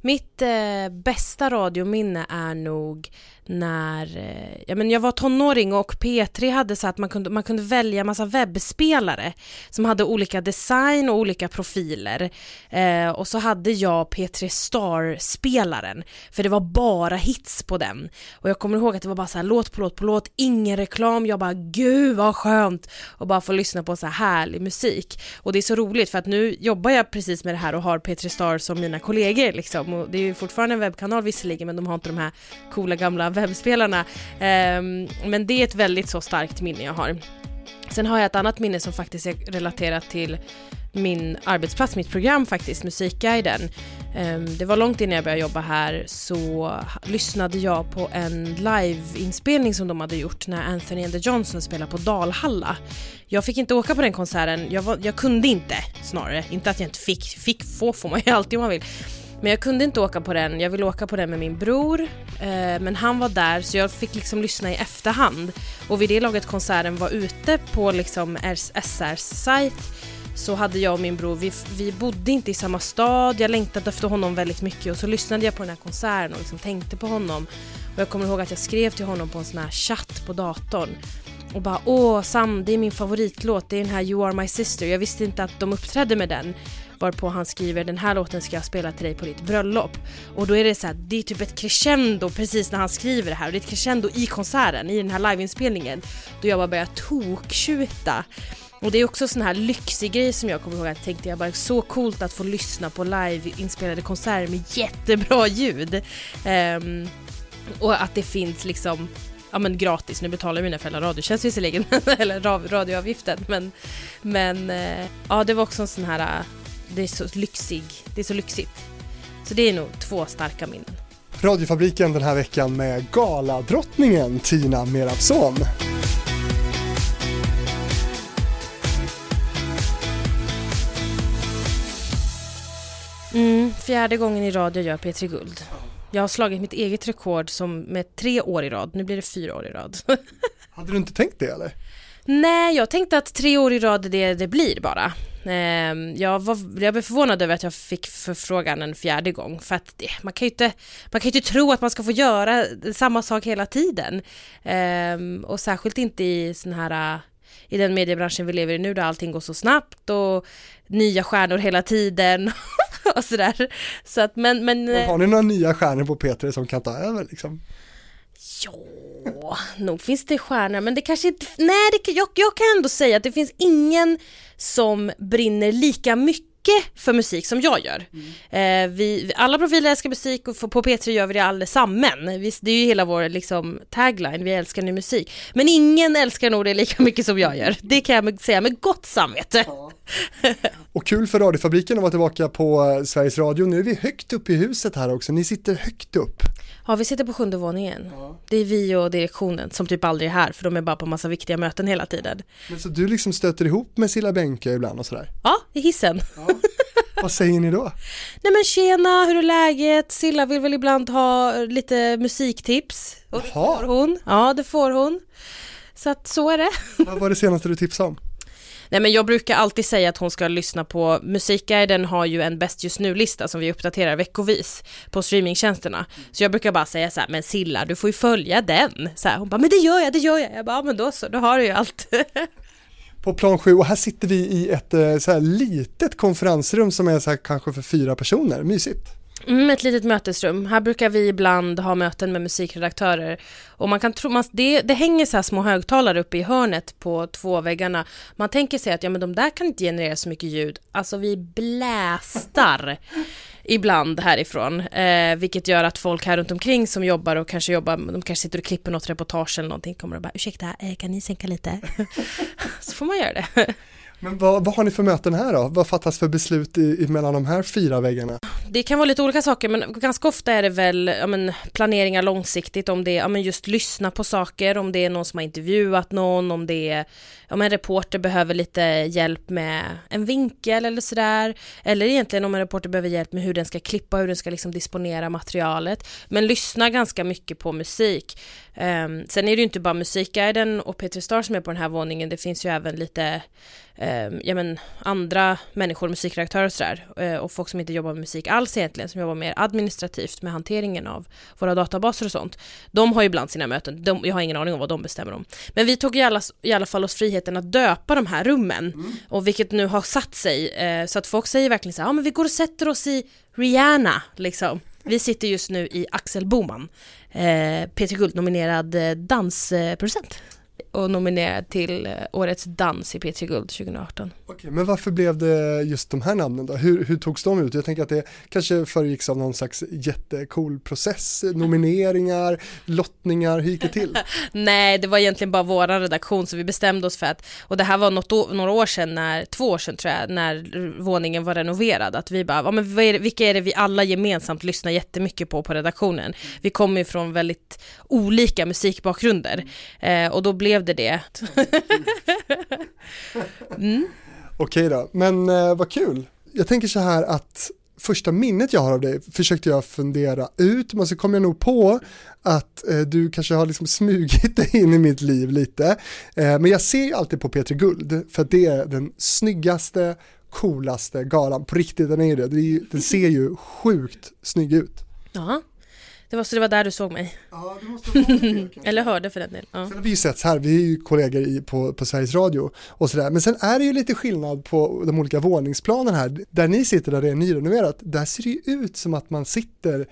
Mitt eh, bästa radiominne är nog när eh, ja, men jag var tonåring och P3 hade så att man kunde, man kunde välja massa webbspelare som hade olika design och olika profiler. Eh, och så hade jag P3 Star-spelaren, för det var bara hits på den. Och jag kommer ihåg att det var bara så här låt på låt på låt, ingen reklam, jag bara gud vad skönt och bara få lyssna på så här härlig musik. Och det är så roligt för att nu jobbar jag precis med det här och har P3 Star som mina kollegor liksom. Och det är ju fortfarande en webbkanal visserligen men de har inte de här coola gamla webbspelarna. Ehm, men det är ett väldigt så starkt minne jag har. Sen har jag ett annat minne som faktiskt är relaterat till min arbetsplats, mitt program faktiskt, Musikguiden. Ehm, det var långt innan jag började jobba här så lyssnade jag på en liveinspelning som de hade gjort när Anthony and the Johnson spelade på Dalhalla. Jag fick inte åka på den konserten, jag, var, jag kunde inte snarare, inte att jag inte fick, fick få får man ju alltid om man vill. Men jag kunde inte åka på den, jag ville åka på den med min bror, eh, men han var där så jag fick liksom lyssna i efterhand. Och vid det laget konserten var ute på liksom SRs sajt så hade jag och min bror, vi, vi bodde inte i samma stad, jag längtade efter honom väldigt mycket och så lyssnade jag på den här konserten och liksom tänkte på honom. Och jag kommer ihåg att jag skrev till honom på en sån här chatt på datorn och bara åh Sam, det är min favoritlåt, det är den här You are my sister. Jag visste inte att de uppträdde med den varpå han skriver den här låten ska jag spela till dig på ditt bröllop. Och då är det så här, det är typ ett crescendo precis när han skriver det här och det är ett crescendo i konserten, i den här liveinspelningen. Då jag bara börjar toktjuta. Och det är också sån här lyxig grej som jag kommer ihåg att jag tänkte jag bara så coolt att få lyssna på liveinspelade konserter med jättebra ljud. Um, och att det finns liksom ja men gratis, nu betalar mina föräldrar radiotjänst visserligen, eller radioavgiften, men, men eh, ja det var också en sån här det är så lyxig, det är så lyxigt. Så det är nog två starka minnen. Radiofabriken den här veckan med galadrottningen Tina Merabson. Mm, fjärde gången i rad jag gör P3 Guld. Jag har slagit mitt eget rekord som med tre år i rad, nu blir det fyra år i rad. Hade du inte tänkt det eller? Nej, jag tänkte att tre år i rad det det blir bara. Ehm, jag, var, jag blev förvånad över att jag fick förfrågan en fjärde gång för att man kan ju inte, man kan ju inte tro att man ska få göra samma sak hela tiden. Ehm, och särskilt inte i sån här i den mediebranschen vi lever i nu där allting går så snabbt och nya stjärnor hela tiden och sådär. Så att men, men... Har ni några nya stjärnor på Peter som kan ta över liksom? Ja, nog finns det stjärnor, men det kanske inte, nej, det, jag, jag kan ändå säga att det finns ingen som brinner lika mycket för musik som jag gör. Mm. Eh, vi, alla profiler älskar musik och på P3 gör vi det allesammen. det är ju hela vår liksom, tagline, vi älskar ny musik. Men ingen älskar nog det lika mycket som jag gör. Det kan jag säga med gott samvete. Ja. och kul för Radiofabriken att vara tillbaka på eh, Sveriges Radio. Nu är vi högt upp i huset här också, ni sitter högt upp. Ja, vi sitter på sjunde våningen. Ja. Det är vi och direktionen som typ aldrig är här för de är bara på massa viktiga möten hela tiden. Men så du liksom stöter ihop med Silla Bänke ibland och sådär? Ja, i hissen. Ja. Vad säger ni då? Nej men tjena, hur är läget? Silla vill väl ibland ha lite musiktips. Och det får hon. Ja, det får hon. Så att så är det. Vad var det senaste du tipsade om? Nej men jag brukar alltid säga att hon ska lyssna på Musikguiden har ju en bäst just nu-lista som vi uppdaterar veckovis på streamingtjänsterna. Så jag brukar bara säga så här, men Silla du får ju följa den. Så här, hon bara, men det gör jag, det gör jag. Jag bara, ja, men då så, då har du ju allt. på plan 7 och här sitter vi i ett eh, så här litet konferensrum som är så här kanske för fyra personer, mysigt. Mm, ett litet mötesrum. Här brukar vi ibland ha möten med musikredaktörer. Och man kan tro, man, det, det hänger så här små högtalare uppe i hörnet på två väggarna. Man tänker sig att ja men de där kan inte generera så mycket ljud. Alltså vi blästar ibland härifrån. Eh, vilket gör att folk här runt omkring som jobbar och kanske jobbar, de kanske sitter och klipper något reportage eller någonting, kommer och bara ursäkta, eh, kan ni sänka lite? så får man göra det. Men vad, vad, har ni för möten här då? Vad fattas för beslut i, mellan de här fyra väggarna? Det kan vara lite olika saker men ganska ofta är det väl ja, men, planeringar långsiktigt om det är ja, men just lyssna på saker, om det är någon som har intervjuat någon, om det är om en reporter behöver lite hjälp med en vinkel eller sådär. Eller egentligen om en reporter behöver hjälp med hur den ska klippa, hur den ska liksom disponera materialet. Men lyssna ganska mycket på musik. Um, sen är det ju inte bara Musikguiden och Peter Star som är på den här våningen, det finns ju även lite eh, ja, men, andra människor, musikredaktörer och sådär, eh, och folk som inte jobbar med musik alls egentligen, som jobbar mer administrativt med hanteringen av våra databaser och sånt. De har ju ibland sina möten, de, jag har ingen aning om vad de bestämmer om. Men vi tog i alla, i alla fall oss friheten att döpa de här rummen, mm. och vilket nu har satt sig, eh, så att folk säger verkligen så här, ja men vi går och sätter oss i Rihanna, liksom. Vi sitter just nu i Axel Boman, eh, Peter Guld nominerad eh, dansproducent och nominerad till eh, Årets dans i P3 Guld 2018. Okej, men varför blev det just de här namnen då? Hur, hur togs de ut? Jag tänker att det kanske föregicks av någon slags jättecool process, nomineringar, lottningar, hur gick det till? Nej, det var egentligen bara vår redaktion så vi bestämde oss för att, och det här var något, några år sedan, när, två år sedan tror jag, när våningen var renoverad, att vi bara, ja, men är det, vilka är det vi alla gemensamt lyssnar jättemycket på på redaktionen? Vi kommer ju från väldigt olika musikbakgrunder eh, och då blev det det. mm. Okej då, men eh, vad kul. Jag tänker så här att första minnet jag har av dig försökte jag fundera ut, men så kom jag nog på att eh, du kanske har liksom smugit dig in i mitt liv lite. Eh, men jag ser ju alltid på Peter Guld, för det är den snyggaste, coolaste galan, på riktigt den är det, den ser ju sjukt snygg ut. Ja. Det var så det var där du såg mig. Ja, det måste vara det, Eller hörde för den delen. Ja. Sen har vi ju sett här, vi är ju kollegor i, på, på Sveriges Radio och sådär, men sen är det ju lite skillnad på de olika våningsplanen här. Där ni sitter, där det är nyrenoverat, där ser det ju ut som att man sitter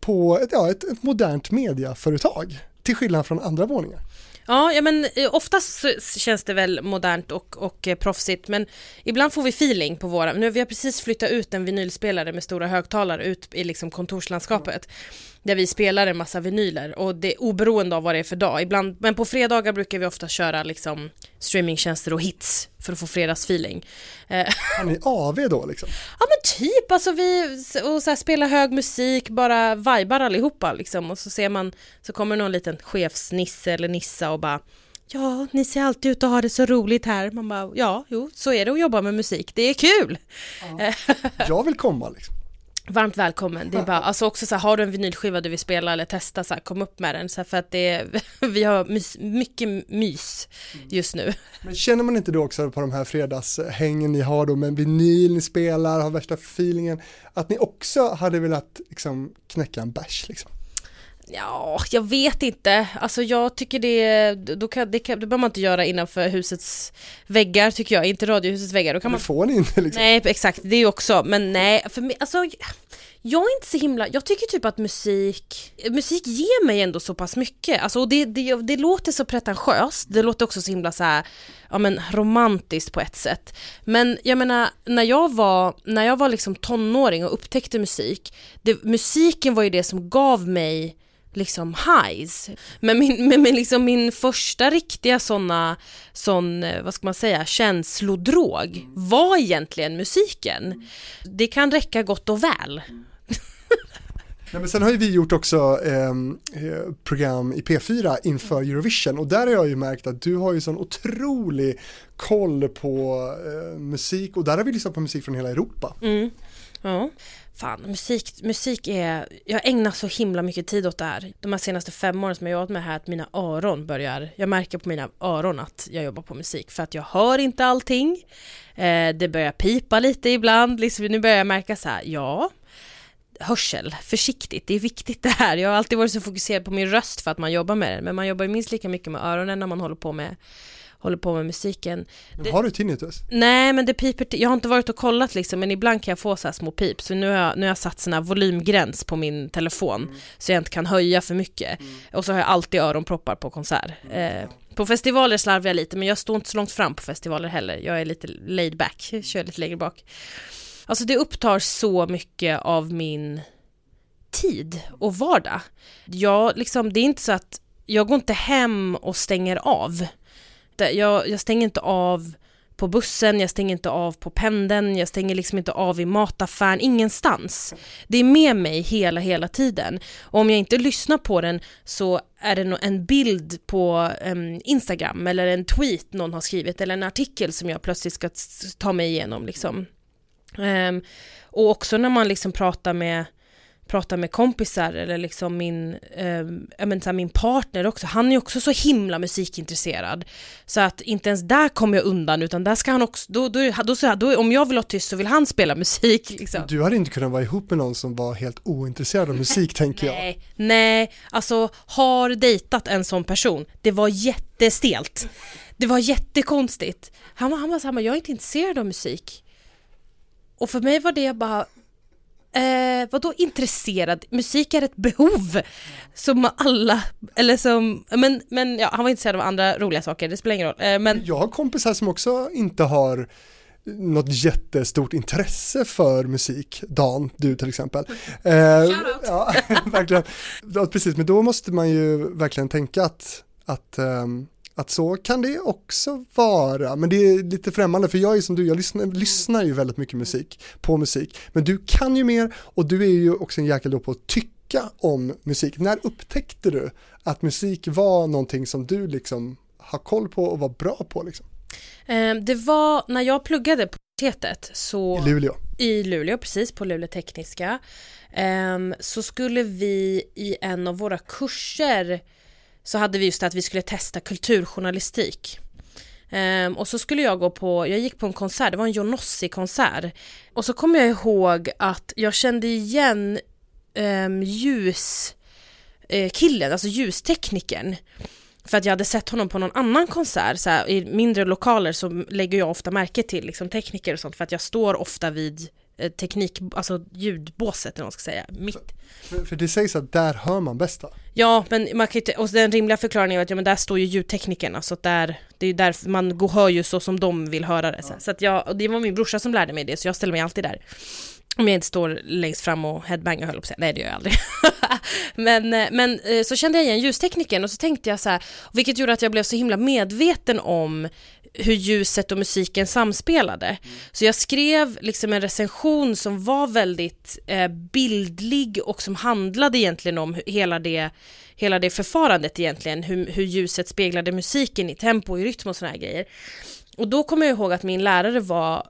på ett, ja, ett, ett modernt mediaföretag, till skillnad från andra våningar. Ja, ja men eh, oftast känns det väl modernt och, och eh, proffsigt men ibland får vi feeling på våra, nu vi har precis flyttat ut en vinylspelare med stora högtalare ut i liksom kontorslandskapet där vi spelar en massa vinyler och det är oberoende av vad det är för dag. Ibland, men på fredagar brukar vi ofta köra liksom streamingtjänster och hits för att få fredagsfeeling. Eh, Har ni AV då liksom? Ja men typ, alltså vi och så här, spelar hög musik, bara vibar allihopa liksom och så ser man, så kommer någon liten chefsnisse eller nissa och bara Ja, ni ser alltid ut att ha det så roligt här. Man bara, ja, jo, så är det att jobba med musik. Det är kul! Ja. Jag vill komma liksom. Varmt välkommen. Det är bara, alltså också så här, har du en vinylskiva du vill spela eller testa så här, kom upp med den. Så här, för att det är, vi har mys, mycket mys just nu. Men känner man inte då också på de här fredagshängen ni har då med vinyl ni spelar, har värsta feelingen, att ni också hade velat liksom knäcka en bärs liksom? Ja, jag vet inte. Alltså jag tycker det, då kan, det, kan, det behöver man inte göra innanför husets väggar tycker jag, inte radiohusets väggar. Då kan man... Det får ni inte liksom. Nej, exakt, det är ju också, men nej, för mig, alltså jag är inte så himla, jag tycker typ att musik, musik ger mig ändå så pass mycket, alltså och det, det, det låter så pretentiöst, det låter också så himla så här, ja men romantiskt på ett sätt. Men jag menar, när jag var, när jag var liksom tonåring och upptäckte musik, det, musiken var ju det som gav mig liksom highs. Men min, men, men liksom min första riktiga såna, sån, eh, vad ska man säga, känslodrog var egentligen musiken. Det kan räcka gott och väl. Nej, men sen har ju vi gjort också ehm, eh, program i P4 inför Eurovision och där har jag ju märkt att du har ju sån otrolig koll på eh, musik och där har vi lyssnat på musik från hela Europa. Mm. Ja. Fan, musik, musik är, jag ägnar så himla mycket tid åt det här. De här senaste fem åren som jag har jobbat med här, att mina öron börjar, jag märker på mina öron att jag jobbar på musik, för att jag hör inte allting. Eh, det börjar pipa lite ibland, liksom, nu börjar jag märka så här, ja, hörsel, försiktigt, det är viktigt det här. Jag har alltid varit så fokuserad på min röst för att man jobbar med den, men man jobbar minst lika mycket med öronen när man håller på med håller på med musiken. Men har du tinnitus? Nej, men det piper Jag har inte varit och kollat liksom, men ibland kan jag få så här små pip. Så nu har jag, nu har jag satt sån här volymgräns på min telefon, mm. så jag inte kan höja för mycket. Mm. Och så har jag alltid öronproppar på konsert. Mm. Eh, på festivaler slarvar jag lite, men jag står inte så långt fram på festivaler heller. Jag är lite laid back, kör lite längre bak. Alltså det upptar så mycket av min tid och vardag. Jag, liksom, det är inte så att jag går inte hem och stänger av inte, jag, jag stänger inte av på bussen, jag stänger inte av på pendeln, jag stänger liksom inte av i mataffären, ingenstans. Det är med mig hela, hela tiden. Och om jag inte lyssnar på den så är det en bild på um, Instagram eller en tweet någon har skrivit eller en artikel som jag plötsligt ska ta mig igenom liksom. Um, och också när man liksom pratar med pratar med kompisar eller liksom min, eh, men, så min partner också, han är också så himla musikintresserad. Så att inte ens där kommer jag undan utan där ska han också, då, då, då, då, då om jag vill ha tyst så vill han spela musik liksom. Du hade inte kunnat vara ihop med någon som var helt ointresserad av musik tänker jag. Nej, nej, alltså har dejtat en sån person, det var jättestelt. Det var jättekonstigt. Han var, han var så här, jag är inte intresserad av musik. Och för mig var det bara, Eh, vadå intresserad? Musik är ett behov som alla, eller som, men, men ja, han var intresserad av andra roliga saker, det spelar ingen roll. Eh, men... Jag har kompisar som också inte har något jättestort intresse för musik, Dan, du till exempel. Eh, ja, verkligen. Precis, men då måste man ju verkligen tänka att, att um, att så kan det också vara, men det är lite främmande för jag är som du, jag lyssnar, lyssnar ju väldigt mycket musik, på musik, men du kan ju mer och du är ju också en jäkel då på att tycka om musik. När upptäckte du att musik var någonting som du liksom har koll på och var bra på liksom? Ehm, det var när jag pluggade på universitetet så I Luleå? I Luleå, precis, på Luleå Tekniska. Ehm, så skulle vi i en av våra kurser så hade vi just det att vi skulle testa kulturjournalistik. Um, och så skulle jag gå på, jag gick på en konsert, det var en Jonossi-konsert. Och så kommer jag ihåg att jag kände igen ehm, um, ljuskillen, eh, uh, alltså ljusteknikern. För att jag hade sett honom på någon annan konsert, så här, i mindre lokaler så lägger jag ofta märke till liksom, tekniker och sånt för att jag står ofta vid teknik, alltså ljudbåset eller vad man ska säga, mitt. För, för det sägs att där hör man bäst då? Ja, men man kan inte, och den rimliga förklaringen är att ja, men där står ju ljudteknikerna, så att där, det är ju där man går, hör ju så som de vill höra det. Så, så att jag, och det var min brorsa som lärde mig det, så jag ställer mig alltid där. Om jag inte står längst fram och headbangar höll på sig. Nej det gör jag aldrig. men, eh, men eh, så kände jag igen ljustekniken och så tänkte jag så här, vilket gjorde att jag blev så himla medveten om hur ljuset och musiken samspelade. Mm. Så jag skrev liksom en recension som var väldigt eh, bildlig och som handlade egentligen om hela det, hela det förfarandet egentligen, hur, hur ljuset speglade musiken i tempo, i rytm och såna här grejer. Och då kommer jag ihåg att min lärare var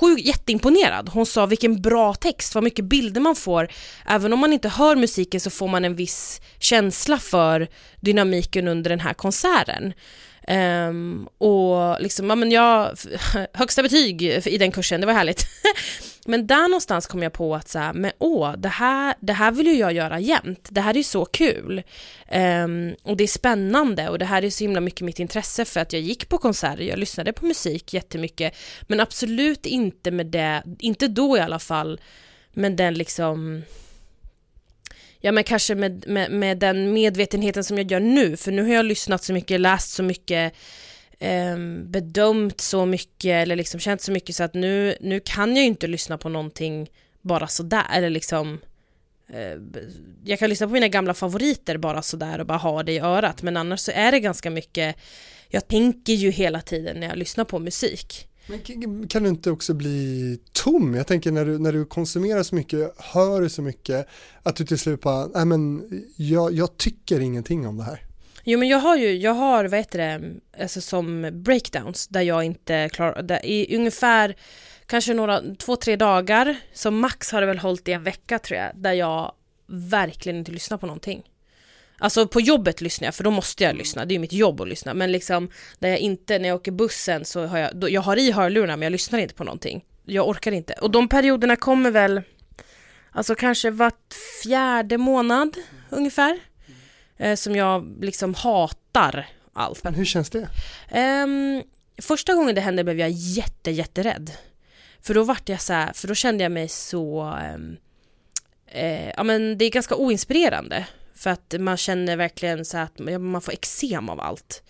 sjuk, jätteimponerad. Hon sa vilken bra text, vad mycket bilder man får. Även om man inte hör musiken så får man en viss känsla för dynamiken under den här konserten. Um, och liksom, ja men jag, högsta betyg i den kursen, det var härligt. men där någonstans kom jag på att så här, men åh, det här, det här vill ju jag göra jämt. Det här är så kul. Um, och det är spännande och det här är så himla mycket mitt intresse för att jag gick på konserter, jag lyssnade på musik jättemycket. Men absolut inte med det, inte då i alla fall, men den liksom ja men kanske med, med, med, den medvetenheten som jag gör nu, för nu har jag lyssnat så mycket, läst så mycket, eh, bedömt så mycket eller liksom känt så mycket så att nu, nu kan jag ju inte lyssna på någonting bara sådär eller liksom eh, jag kan lyssna på mina gamla favoriter bara sådär och bara ha det i örat men annars så är det ganska mycket jag tänker ju hela tiden när jag lyssnar på musik. Men kan du inte också bli tom? Jag tänker när du, när du konsumerar så mycket, hör så mycket, att du till slut bara, nej men jag, jag tycker ingenting om det här. Jo men jag har ju, jag har vad heter det, alltså som breakdowns där jag inte klarar, där i ungefär kanske några, två, tre dagar, som max har det väl hållit i en vecka tror jag, där jag verkligen inte lyssnar på någonting. Alltså på jobbet lyssnar jag, för då måste jag lyssna, det är ju mitt jobb att lyssna. Men liksom, där jag inte, när jag åker bussen så har jag, då, jag har i hörlurarna men jag lyssnar inte på någonting. Jag orkar inte. Och de perioderna kommer väl, alltså kanske vart fjärde månad ungefär. Eh, som jag liksom hatar allt. Men hur känns det? Um, första gången det hände blev jag jätte, jätterädd. För då vart jag så här, för då kände jag mig så, um, eh, ja men det är ganska oinspirerande. För att man känner verkligen så att man får eksem av allt.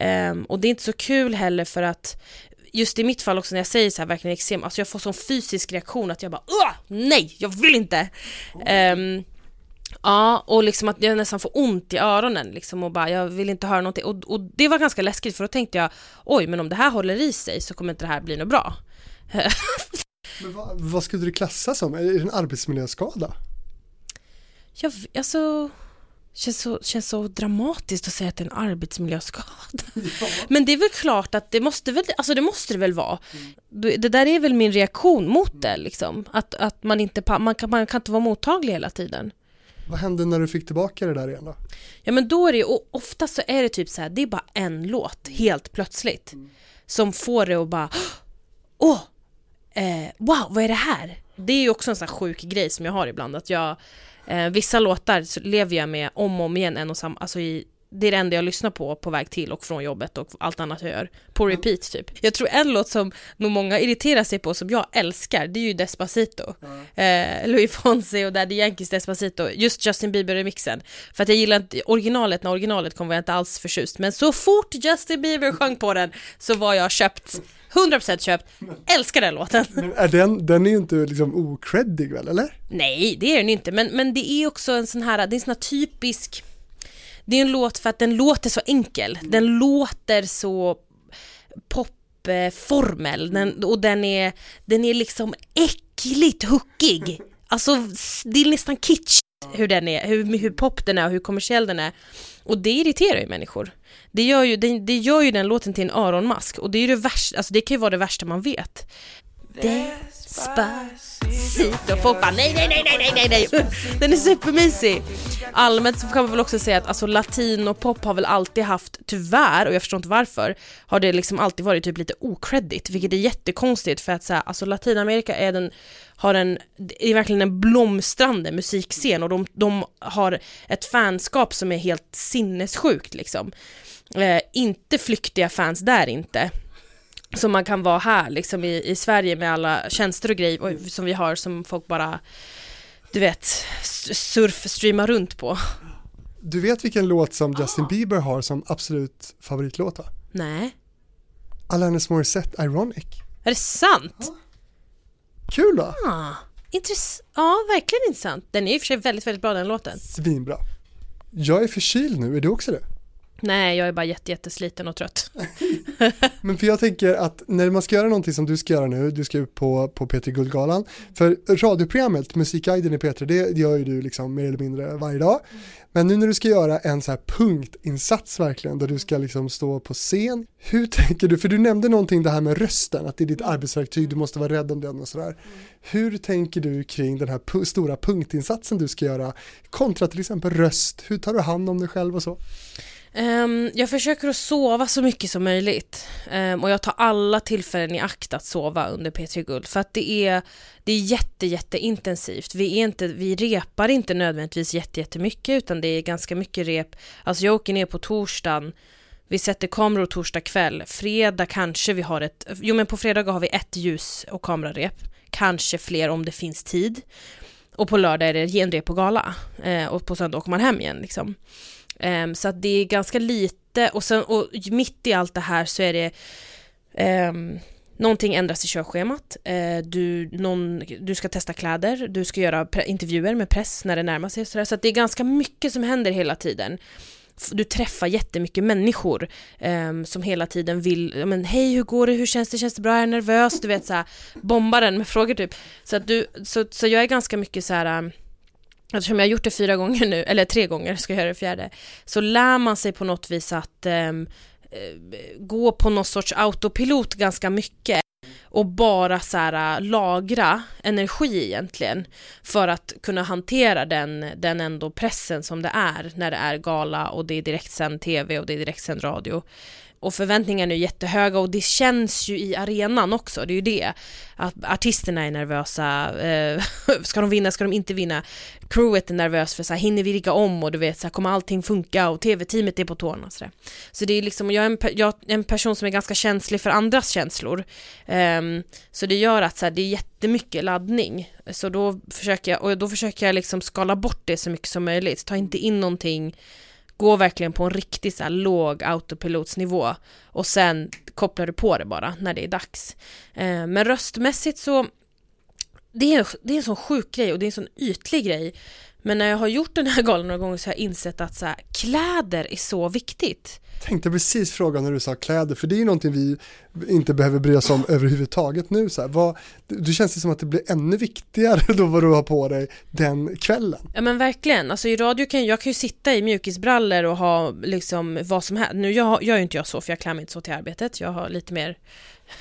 Um, och det är inte så kul heller för att just i mitt fall också när jag säger så här verkligen eksem, alltså jag får sån fysisk reaktion att jag bara Åh, nej, jag vill inte! Um, ja, och liksom att jag nästan får ont i öronen liksom och bara jag vill inte höra någonting och, och det var ganska läskigt för då tänkte jag oj, men om det här håller i sig så kommer inte det här bli något bra. men vad, vad skulle du klassa som? Är det en arbetsmiljöskada? Jag, alltså, Känns så, känns så dramatiskt att säga att det är en arbetsmiljöskada. Men det är väl klart att det måste väl, alltså det måste det väl vara. Mm. Det där är väl min reaktion mot det liksom. Att, att man inte, man kan, man kan inte vara mottaglig hela tiden. Vad hände när du fick tillbaka det där igen då? Ja men då är det, och ofta så är det typ så här, det är bara en låt helt plötsligt. Mm. Som får det att bara, åh, eh, wow, vad är det här? Det är ju också en sån här sjuk grej som jag har ibland, att jag Eh, vissa låtar lever jag med om och om igen, en och samma, alltså i, det är det enda jag lyssnar på på väg till och från jobbet och allt annat jag gör. På repeat typ. Jag tror en låt som nog många irriterar sig på som jag älskar, det är ju Despacito. Mm. Eh, Louis Fonsi och Daddy Yankees Despacito, just Justin Bieber-remixen. För att jag gillar inte originalet, när originalet kom var jag inte alls förtjust. Men så fort Justin Bieber sjöng på den så var jag köpt 100% köpt, älskar den låten. Men är den, den är ju inte liksom okreddig väl, eller? Nej, det är den inte, men, men det är också en sån här, det är en sån här typisk det är en låt för att den låter så enkel, den låter så popformel den, och den är, den är liksom äckligt hookig. Alltså det är nästan kitsch hur den är, hur, hur pop den är och hur kommersiell den är. Och det irriterar ju människor. Det gör ju, det, det gör ju den låten till en öronmask och det är ju det värsta, alltså det kan ju vara det värsta man vet. Despacito. Folk bara nej, nej, nej, nej, nej, nej, nej. Den är supermysig. Allmänt så kan man väl också säga att alltså latinopop har väl alltid haft, tyvärr, och jag förstår inte varför, har det liksom alltid varit typ lite okreddigt, vilket är jättekonstigt för att säga, alltså Latinamerika är den har en, är verkligen en blomstrande musikscen och de, de har ett fanskap som är helt sinnessjukt liksom. Eh, inte flyktiga fans där inte som man kan vara här liksom i, i Sverige med alla tjänster och grejer som vi har som folk bara, du vet, surfstreamar runt på. Du vet vilken låt som Justin Bieber har som absolut favoritlåt va? Nej. Alanis Morissette Ironic. Är det sant? Ja. Kul va? Ah, intress ja, verkligen intressant. Den är i och för sig väldigt, väldigt bra den låten. Svinbra. Jag är förkyld nu, är du också det? Nej, jag är bara jätte, jättesliten och trött. Men för jag tänker att när man ska göra någonting som du ska göra nu, du ska ut på, på P3 Guldgalan, för radioprogrammet, Musikguiden i P3, det gör ju du liksom mer eller mindre varje dag. Men nu när du ska göra en så här punktinsats verkligen, där du ska liksom stå på scen, hur tänker du, för du nämnde någonting det här med rösten, att det är ditt arbetsverktyg, du måste vara rädd om den och sådär. Hur tänker du kring den här stora punktinsatsen du ska göra, kontra till exempel röst, hur tar du hand om dig själv och så? Um, jag försöker att sova så mycket som möjligt um, och jag tar alla tillfällen i akt att sova under P3 Guld för att det är, det är jätte, jätteintensivt. Vi, är inte, vi repar inte nödvändigtvis jätte, jättemycket utan det är ganska mycket rep. Alltså jag åker ner på torsdagen, vi sätter kameror torsdag kväll, fredag kanske vi har ett, jo men på fredag har vi ett ljus och kamerarep, kanske fler om det finns tid. Och på lördag är det genrep på gala uh, och på söndag åker man hem igen liksom. Um, så att det är ganska lite och, sen, och mitt i allt det här så är det um, Någonting ändras i körschemat, uh, du, någon, du ska testa kläder, du ska göra intervjuer med press när det närmar sig så, så att det är ganska mycket som händer hela tiden. Du träffar jättemycket människor um, som hela tiden vill, men hej hur går det, hur känns det, känns det bra, är jag nervös, du vet såhär, bomba den med frågor typ. Så att du, så, så jag är ganska mycket så här eftersom jag har gjort det fyra gånger nu, eller tre gånger ska jag göra det fjärde, så lär man sig på något vis att ehm, eh, gå på någon sorts autopilot ganska mycket och bara så här, äh, lagra energi egentligen för att kunna hantera den, den ändå pressen som det är när det är gala och det är direktsänd tv och det är direktsänd radio och förväntningarna är jättehöga och det känns ju i arenan också, det är ju det. Att artisterna är nervösa, eh, ska de vinna, ska de inte vinna? Crewet är nervös för så här, hinner vi rigga om och du vet så här, kommer allting funka och tv-teamet är på tårna och så där. Så det är liksom, jag är, en, jag är en person som är ganska känslig för andras känslor. Eh, så det gör att så här, det är jättemycket laddning. Så då försöker jag, och då försöker jag liksom skala bort det så mycket som möjligt, ta inte in någonting Gå verkligen på en riktigt så här låg autopilotsnivå och sen kopplar du på det bara när det är dags. Eh, men röstmässigt så det är, det är en sån sjuk grej och det är en sån ytlig grej. Men när jag har gjort den här galan några gånger så har jag insett att så här, kläder är så viktigt. Tänkte precis fråga när du sa kläder, för det är ju någonting vi inte behöver bry oss om överhuvudtaget nu. Så här. Vad, du känns det som att det blir ännu viktigare då vad du har på dig den kvällen. Ja men verkligen, alltså i radio kan jag kan ju sitta i mjukisbrallor och ha liksom vad som helst. Nu jag, gör ju inte jag så för jag klär mig inte så till arbetet, jag har lite mer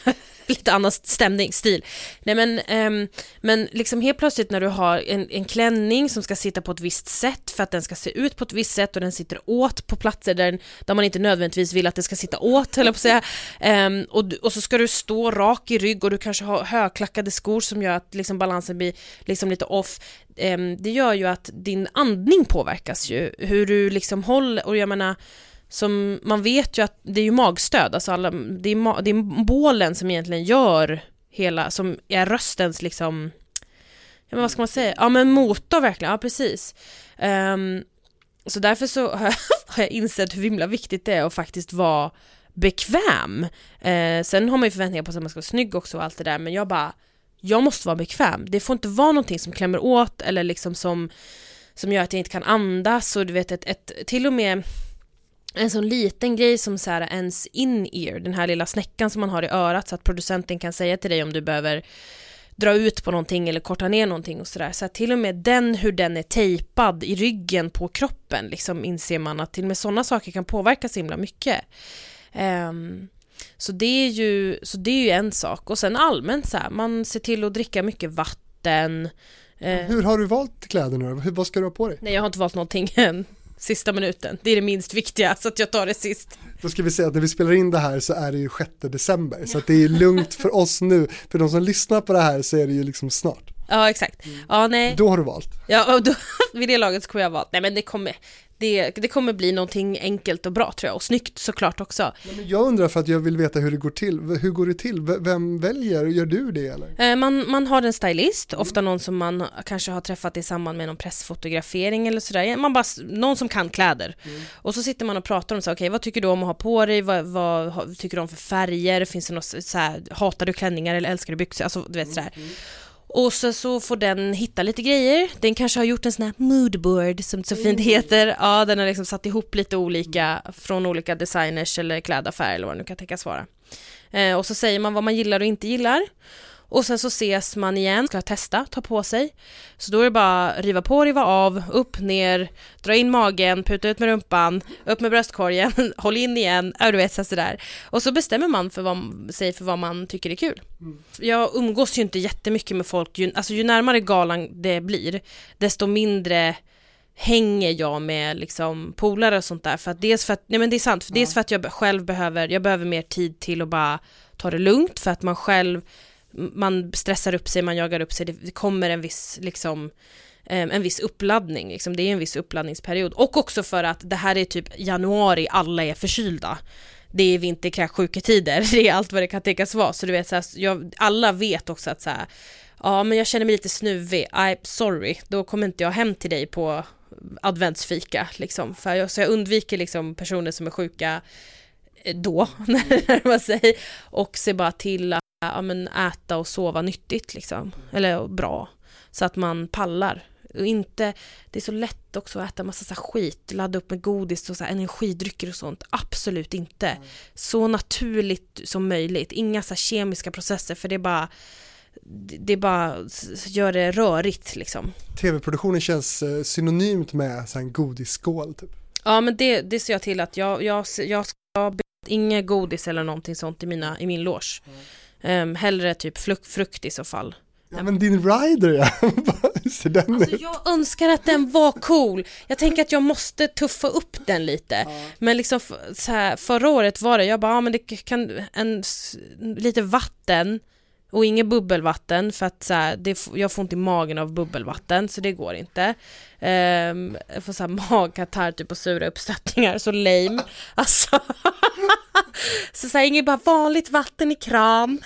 lite annan stämning, stil. Nej men, um, men liksom helt plötsligt när du har en, en klänning som ska sitta på ett visst sätt för att den ska se ut på ett visst sätt och den sitter åt på platser där, där man inte nödvändigtvis vill att det ska sitta åt, höll jag på att säga. Um, och, och så ska du stå rak i rygg och du kanske har högklackade skor som gör att liksom balansen blir liksom lite off. Um, det gör ju att din andning påverkas ju, hur du liksom håller, och jag menar som man vet ju att det är ju magstöd, alltså alla, det är, ma, det är bålen som egentligen gör hela, som är röstens liksom, ja men vad ska man säga, ja men motor verkligen, ja precis. Um, så därför så har jag, har jag insett hur himla viktigt det är att faktiskt vara bekväm. Eh, sen har man ju förväntningar på att man ska vara snygg också och allt det där, men jag bara, jag måste vara bekväm. Det får inte vara någonting som klämmer åt eller liksom som, som gör att jag inte kan andas och du vet, ett, ett till och med en sån liten grej som så här ens in-ear, den här lilla snäckan som man har i örat så att producenten kan säga till dig om du behöver dra ut på någonting eller korta ner någonting och sådär. Så att till och med den, hur den är tejpad i ryggen på kroppen, liksom inser man att till och med sådana saker kan påverka så himla mycket. Um, så det är ju, så det är ju en sak. Och sen allmänt så här, man ser till att dricka mycket vatten. Uh, hur har du valt kläderna? Vad ska du ha på dig? Nej, jag har inte valt någonting än sista minuten. Det är det minst viktiga, så att jag tar det sist. Då ska vi säga att när vi spelar in det här så är det ju 6 december, så att det är lugnt för oss nu. För de som lyssnar på det här så är det ju liksom snart. Ja, exakt. Ja, nej. Då har du valt. Ja, och då, vid det laget så kommer jag valt. Nej, men det kommer, det, det kommer bli någonting enkelt och bra tror jag, och snyggt såklart också. Men jag undrar för att jag vill veta hur det går till, hur går det till? Vem väljer, gör du det eller? Eh, man, man har en stylist, ofta någon som man kanske har träffat i samband med någon pressfotografering eller sådär, man bara, någon som kan kläder. Mm. Och så sitter man och pratar om så, okej okay, vad tycker du om att ha på dig, vad, vad tycker du om för färger, finns det något så här, hatar du klänningar eller älskar du byxor, alltså du vet sådär. Mm. Och så, så får den hitta lite grejer. Den kanske har gjort en sån här moodboard som det så fint mm. heter. Ja, den har liksom satt ihop lite olika från olika designers eller klädaffärer eller vad det nu kan tänkas vara. Eh, och så säger man vad man gillar och inte gillar. Och sen så ses man igen, ska testa, ta på sig. Så då är det bara riva på, riva av, upp, ner, dra in magen, puta ut med rumpan, upp med bröstkorgen, håll in igen, ja du vet sådär. Och så bestämmer man för vad, sig för vad man tycker är kul. Mm. Jag umgås ju inte jättemycket med folk, ju, alltså ju närmare galan det blir, desto mindre hänger jag med liksom polare och sånt där för att dels för att, nej men det är sant, för ja. dels för att jag själv behöver, jag behöver mer tid till att bara ta det lugnt för att man själv man stressar upp sig, man jagar upp sig, det kommer en viss liksom en viss uppladdning, liksom. det är en viss uppladdningsperiod. Och också för att det här är typ januari, alla är förkylda. Det är vinterkräksjuketider, det är allt vad det kan tänkas vara. Så du vet, så här, jag, alla vet också att så här, ja men jag känner mig lite snuvig, I'm sorry, då kommer inte jag hem till dig på adventsfika liksom. För jag, så jag undviker liksom personer som är sjuka då, när det närmar sig. Och ser bara till att ja, men äta och sova nyttigt liksom, eller bra, så att man pallar. Och inte, det är så lätt också att äta massa så skit, ladda upp med godis och så energidrycker och sånt. Absolut inte. Mm. Så naturligt som möjligt, inga så kemiska processer för det är bara det bara gör det rörigt liksom. Tv-produktionen känns eh, synonymt med så en godisskål typ. Ja men det, det ser jag till att jag, jag, jag ska inget godis eller någonting sånt i, mina, i min loge. Mm. Um, hellre typ frukt i så fall. Ja men din rider ja, den alltså, jag önskar att den var cool. Jag tänker att jag måste tuffa upp den lite. Ja. Men liksom så här, förra året var det, jag bara, ja men det kan, en, lite vatten och inget bubbelvatten för att så här, det, jag får ont i magen av bubbelvatten så det går inte. Um, jag får så här magkatarr typ och sura uppstötningar, så lame. Alltså. så så här, inget bara vanligt vatten i kran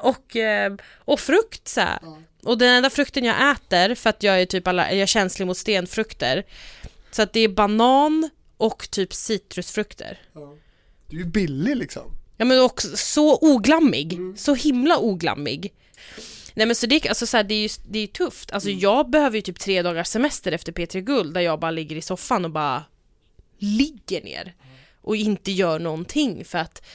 och, ehm, och frukt så här. Och den enda frukten jag äter för att jag är typ alla, jag är känslig mot stenfrukter. Så att det är banan och typ citrusfrukter. Ja. Du är ju billig liksom. Ja men också så oglammig, mm. så himla oglammig. Nej men så det, alltså, så här, det är ju det är tufft, alltså Mm. jag behöver ju typ tre dagars semester efter P3 Guld där jag bara ligger i soffan och bara ligger ner och inte gör någonting för att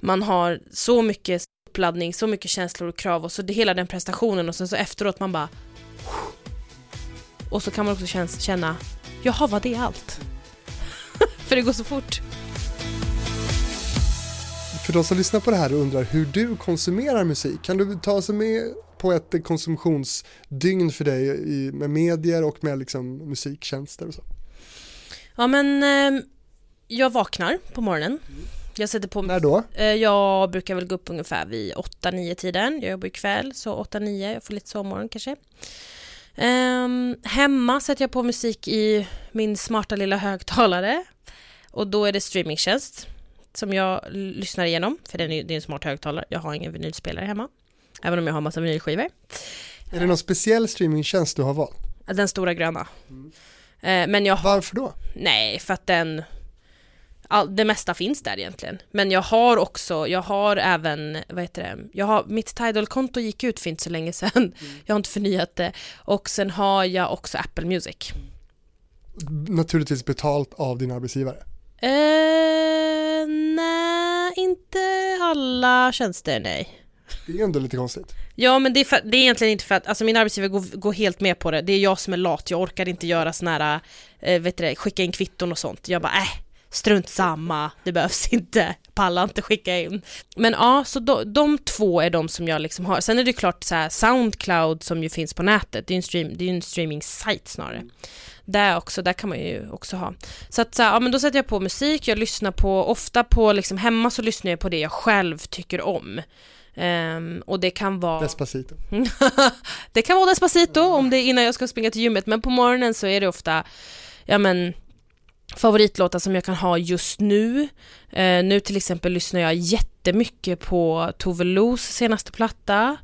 man har så mycket uppladdning, så mycket känslor och krav och så det, hela den prestationen och sen så efteråt man bara och så kan man också känna, jaha var det allt? för det går så fort. För de som lyssnar på det här och undrar hur du konsumerar musik, kan du ta oss med på ett konsumtionsdygn för dig i, med medier och med liksom musiktjänster och så? Ja men eh, jag vaknar på morgonen. Jag sätter på När då? Eh, Jag brukar väl gå upp ungefär vid 8-9 tiden. Jag jobbar ju kväll så 8-9, jag får lite sovmorgon kanske. Ehm, hemma sätter jag på musik i min smarta lilla högtalare. Och då är det streamingtjänst som jag lyssnar igenom. För den är, det är en smart högtalare. Jag har ingen vinylspelare hemma. Även om jag har massa vinylskivor. Är det någon speciell streamingtjänst du har valt? Den stora gröna. Eh, Men jag har Varför då? Nej, för att den all, det mesta finns där egentligen. Men jag har också, jag har även, vad heter det, jag har, mitt Tidal-konto gick ut för inte så länge sedan. Jag har inte förnyat det. Och sen har jag också Apple Music. Naturligtvis betalt av din arbetsgivare. Eh, inte alla tjänster, nej. Det är ändå lite konstigt. Ja men det är, för, det är egentligen inte för att, alltså min arbetsgivare går, går helt med på det. Det är jag som är lat, jag orkar inte göra såna här, eh, vet du det, skicka in kvitton och sånt. Jag bara, äh, strunt samma, det behövs inte, pallar inte skicka in. Men ja, så de, de två är de som jag liksom har. Sen är det klart så här, Soundcloud som ju finns på nätet, det är ju en, stream, det är ju en streaming-sajt snarare. Där också, där kan man ju också ha. Så att så här, ja men då sätter jag på musik, jag lyssnar på, ofta på liksom hemma så lyssnar jag på det jag själv tycker om. Ehm, och det kan vara... Despacito. det kan vara Despacito om det är innan jag ska springa till gymmet, men på morgonen så är det ofta, ja men favoritlåtar som jag kan ha just nu. Eh, nu till exempel lyssnar jag jättemycket på Tove Los senaste platta.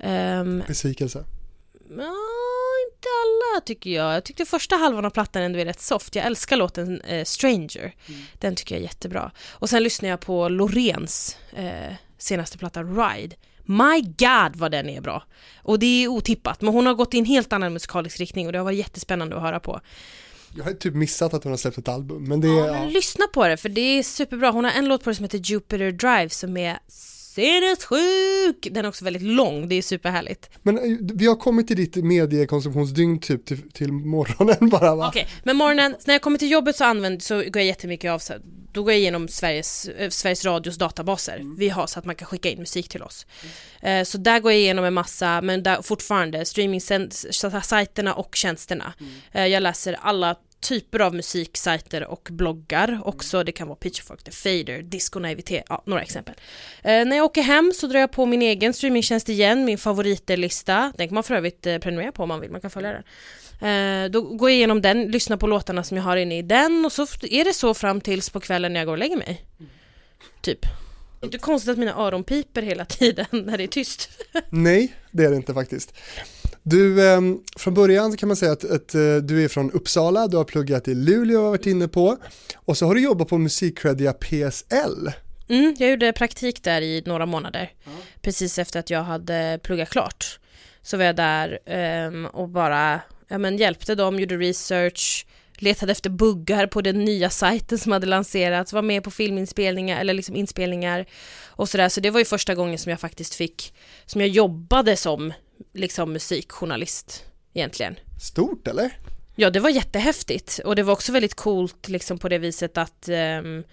Ehm, Besvikelse. Ja, inte alla tycker jag. Jag tyckte första halvan av plattan ändå är rätt soft. Jag älskar låten eh, Stranger. Den tycker jag är jättebra. Och sen lyssnar jag på Lorens eh, senaste platta Ride. My God vad den är bra! Och det är otippat, men hon har gått i en helt annan musikalisk riktning och det har varit jättespännande att höra på. Jag har typ missat att hon har släppt ett album, men det Ja, är... men Ja, lyssna på det, för det är superbra. Hon har en låt på det som heter Jupiter Drive som är sinnessjuk! Den är också väldigt lång, det är superhärligt. Men eh, vi har kommit till ditt mediekonsumtionsdygn typ till, till morgonen bara va? Okej, men morgonen, när jag kommer till jobbet så använder, så går jag jättemycket av, så här- då går jag igenom Sveriges, eh, Sveriges Radios databaser vi har så att man kan skicka in musik till oss. Eh, så där går jag igenom en massa, men där fortfarande streaming-sajterna och tjänsterna. Eh, jag läser alla typer av musiksajter och bloggar också. Det kan vara Pitchfork, The Fader, Disco Naivete, ja, några exempel. Eh, när jag åker hem så drar jag på min egen streamingtjänst igen, min favoriterlista. Den kan man för övrigt eh, prenumerera på om man vill, man kan följa den. Eh, då går jag igenom den, lyssnar på låtarna som jag har inne i den och så är det så fram tills på kvällen när jag går och lägger mig. Typ. Det är inte konstigt att mina öron piper hela tiden när det är tyst. Nej, det är det inte faktiskt. Du, eh, från början kan man säga att, att eh, du är från Uppsala, du har pluggat i Luleå har varit inne på och så har du jobbat på musikcredia PSL. Mm, jag gjorde praktik där i några månader. Precis efter att jag hade pluggat klart. Så var jag där ehm, och bara ja, men hjälpte dem, gjorde research, letade efter buggar på den nya sajten som hade lanserats, var med på filminspelningar eller liksom inspelningar och sådär. Så det var ju första gången som jag faktiskt fick, som jag jobbade som liksom musikjournalist egentligen. Stort eller? Ja, det var jättehäftigt och det var också väldigt coolt liksom på det viset att ehm,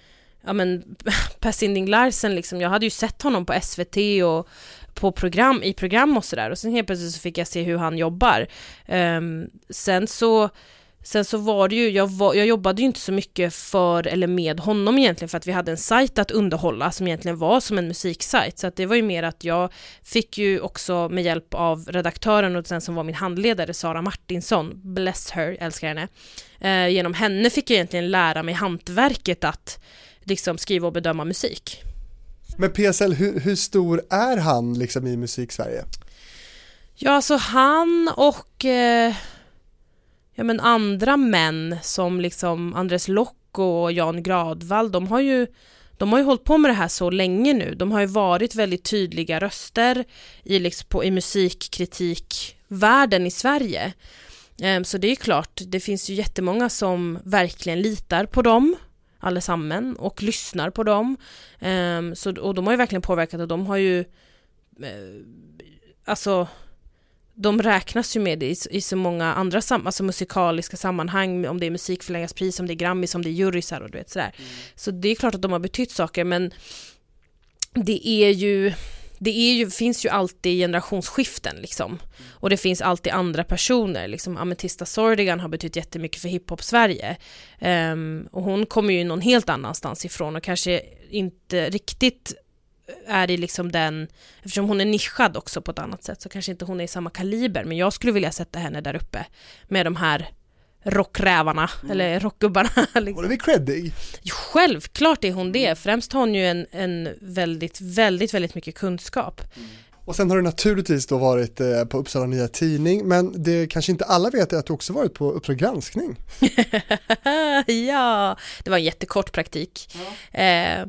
ja men Per Sinding Larsen liksom, jag hade ju sett honom på SVT och på program, i program och sådär och sen helt plötsligt så fick jag se hur han jobbar. Ehm, sen så Sen så var det ju, jag, var, jag jobbade ju inte så mycket för eller med honom egentligen för att vi hade en sajt att underhålla som egentligen var som en musiksajt så att det var ju mer att jag fick ju också med hjälp av redaktören och sen som var min handledare Sara Martinsson, bless her, älskar henne. Eh, genom henne fick jag egentligen lära mig hantverket att liksom skriva och bedöma musik. Men PSL, hur, hur stor är han liksom i musik-Sverige? Ja, så han och eh, ja, men andra män som liksom Andres Lock och Jan Gradvall, de har ju de har ju hållit på med det här så länge nu. De har ju varit väldigt tydliga röster i, liksom, på, i musikkritikvärlden i Sverige. Um, så det är ju klart, det finns ju jättemånga som verkligen litar på dem allesammen och lyssnar på dem. Um, så, och de har ju verkligen påverkat och de har ju uh, alltså de räknas ju med det i, i så många andra sam alltså musikaliska sammanhang, om det är musikförläggarpris, om det är Grammis, om det är jurysar och du vet sådär. Mm. Så det är klart att de har betytt saker, men det är ju det är ju, finns ju alltid generationsskiften liksom. Och det finns alltid andra personer, liksom Ametista Sordigan har betytt jättemycket för hiphop-Sverige. Um, och hon kommer ju någon helt annanstans ifrån och kanske inte riktigt är i liksom den, eftersom hon är nischad också på ett annat sätt så kanske inte hon är i samma kaliber, men jag skulle vilja sätta henne där uppe med de här rockrävarna, mm. eller rockgubbarna. Liksom. Hon är väl creddig? Självklart är hon det, främst har hon ju en, en väldigt, väldigt, väldigt mycket kunskap. Mm. Och sen har du naturligtvis då varit eh, på Uppsala Nya Tidning, men det kanske inte alla vet är att du också varit på Uppdrag granskning. ja, det var en jättekort praktik. Ja. Eh,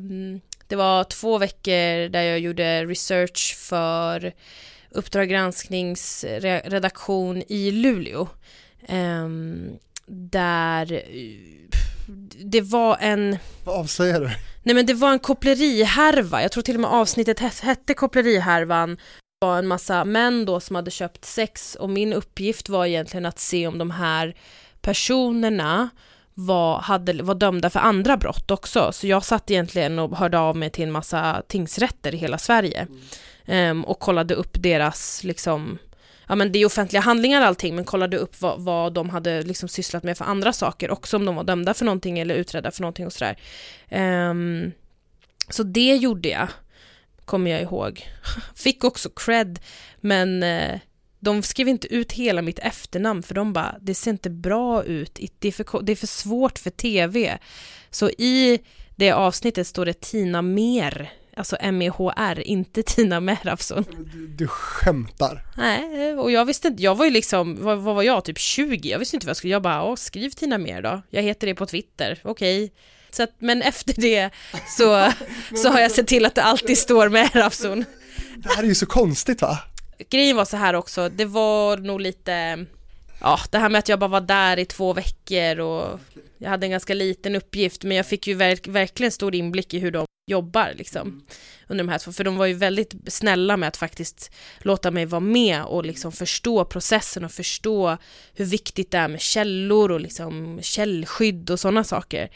det var två veckor där jag gjorde research för Uppdrag gransknings redaktion i Luleå. Um, där det var en... Vad avslöjar du? Nej men det var en kopplerihärva, jag tror till och med avsnittet hette kopplerihärvan. Det var en massa män då som hade köpt sex och min uppgift var egentligen att se om de här personerna var, hade, var dömda för andra brott också. Så jag satt egentligen och hörde av mig till en massa tingsrätter i hela Sverige. Mm. Um, och kollade upp deras, liksom, ja men det är offentliga handlingar allting, men kollade upp vad, vad de hade liksom sysslat med för andra saker, också om de var dömda för någonting eller utredda för någonting och sådär. Um, så det gjorde jag, kommer jag ihåg. Fick också cred, men uh, de skrev inte ut hela mitt efternamn för de bara, det ser inte bra ut, det är för, det är för svårt för tv. Så i det avsnittet står det Tina Mer, alltså M-E-H-R, inte Tina Merafsson. Du, du skämtar? Nej, och jag visste inte, jag var ju liksom, vad, vad var jag, typ 20? Jag visste inte vad jag skulle, jag bara, Åh, skriv Tina Mer då, jag heter det på Twitter, okej. Okay. Så att, men efter det så, så har jag sett till att det alltid står Merafsson. Det här är ju så konstigt va? Grejen var så här också, det var nog lite, ja det här med att jag bara var där i två veckor och jag hade en ganska liten uppgift men jag fick ju verk, verkligen stor inblick i hur de jobbar liksom mm. under de här två, för de var ju väldigt snälla med att faktiskt låta mig vara med och liksom förstå processen och förstå hur viktigt det är med källor och liksom källskydd och sådana saker.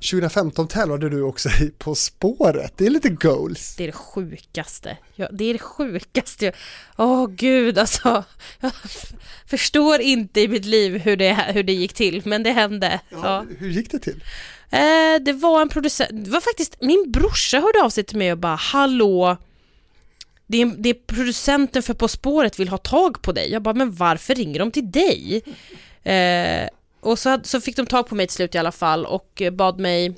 2015 tävlade du också i På spåret, det är lite goals. Det är det sjukaste. Ja, det är det sjukaste. Åh oh, gud alltså. Jag förstår inte i mitt liv hur det, hur det gick till, men det hände. Ja, ja. Hur gick det till? Eh, det var en producent, det var faktiskt, min brorsa hörde av sig till mig och bara hallå det är, det är producenten för På spåret vill ha tag på dig. Jag bara, men varför ringer de till dig? Eh, och så, så fick de tag på mig till slut i alla fall och eh, bad mig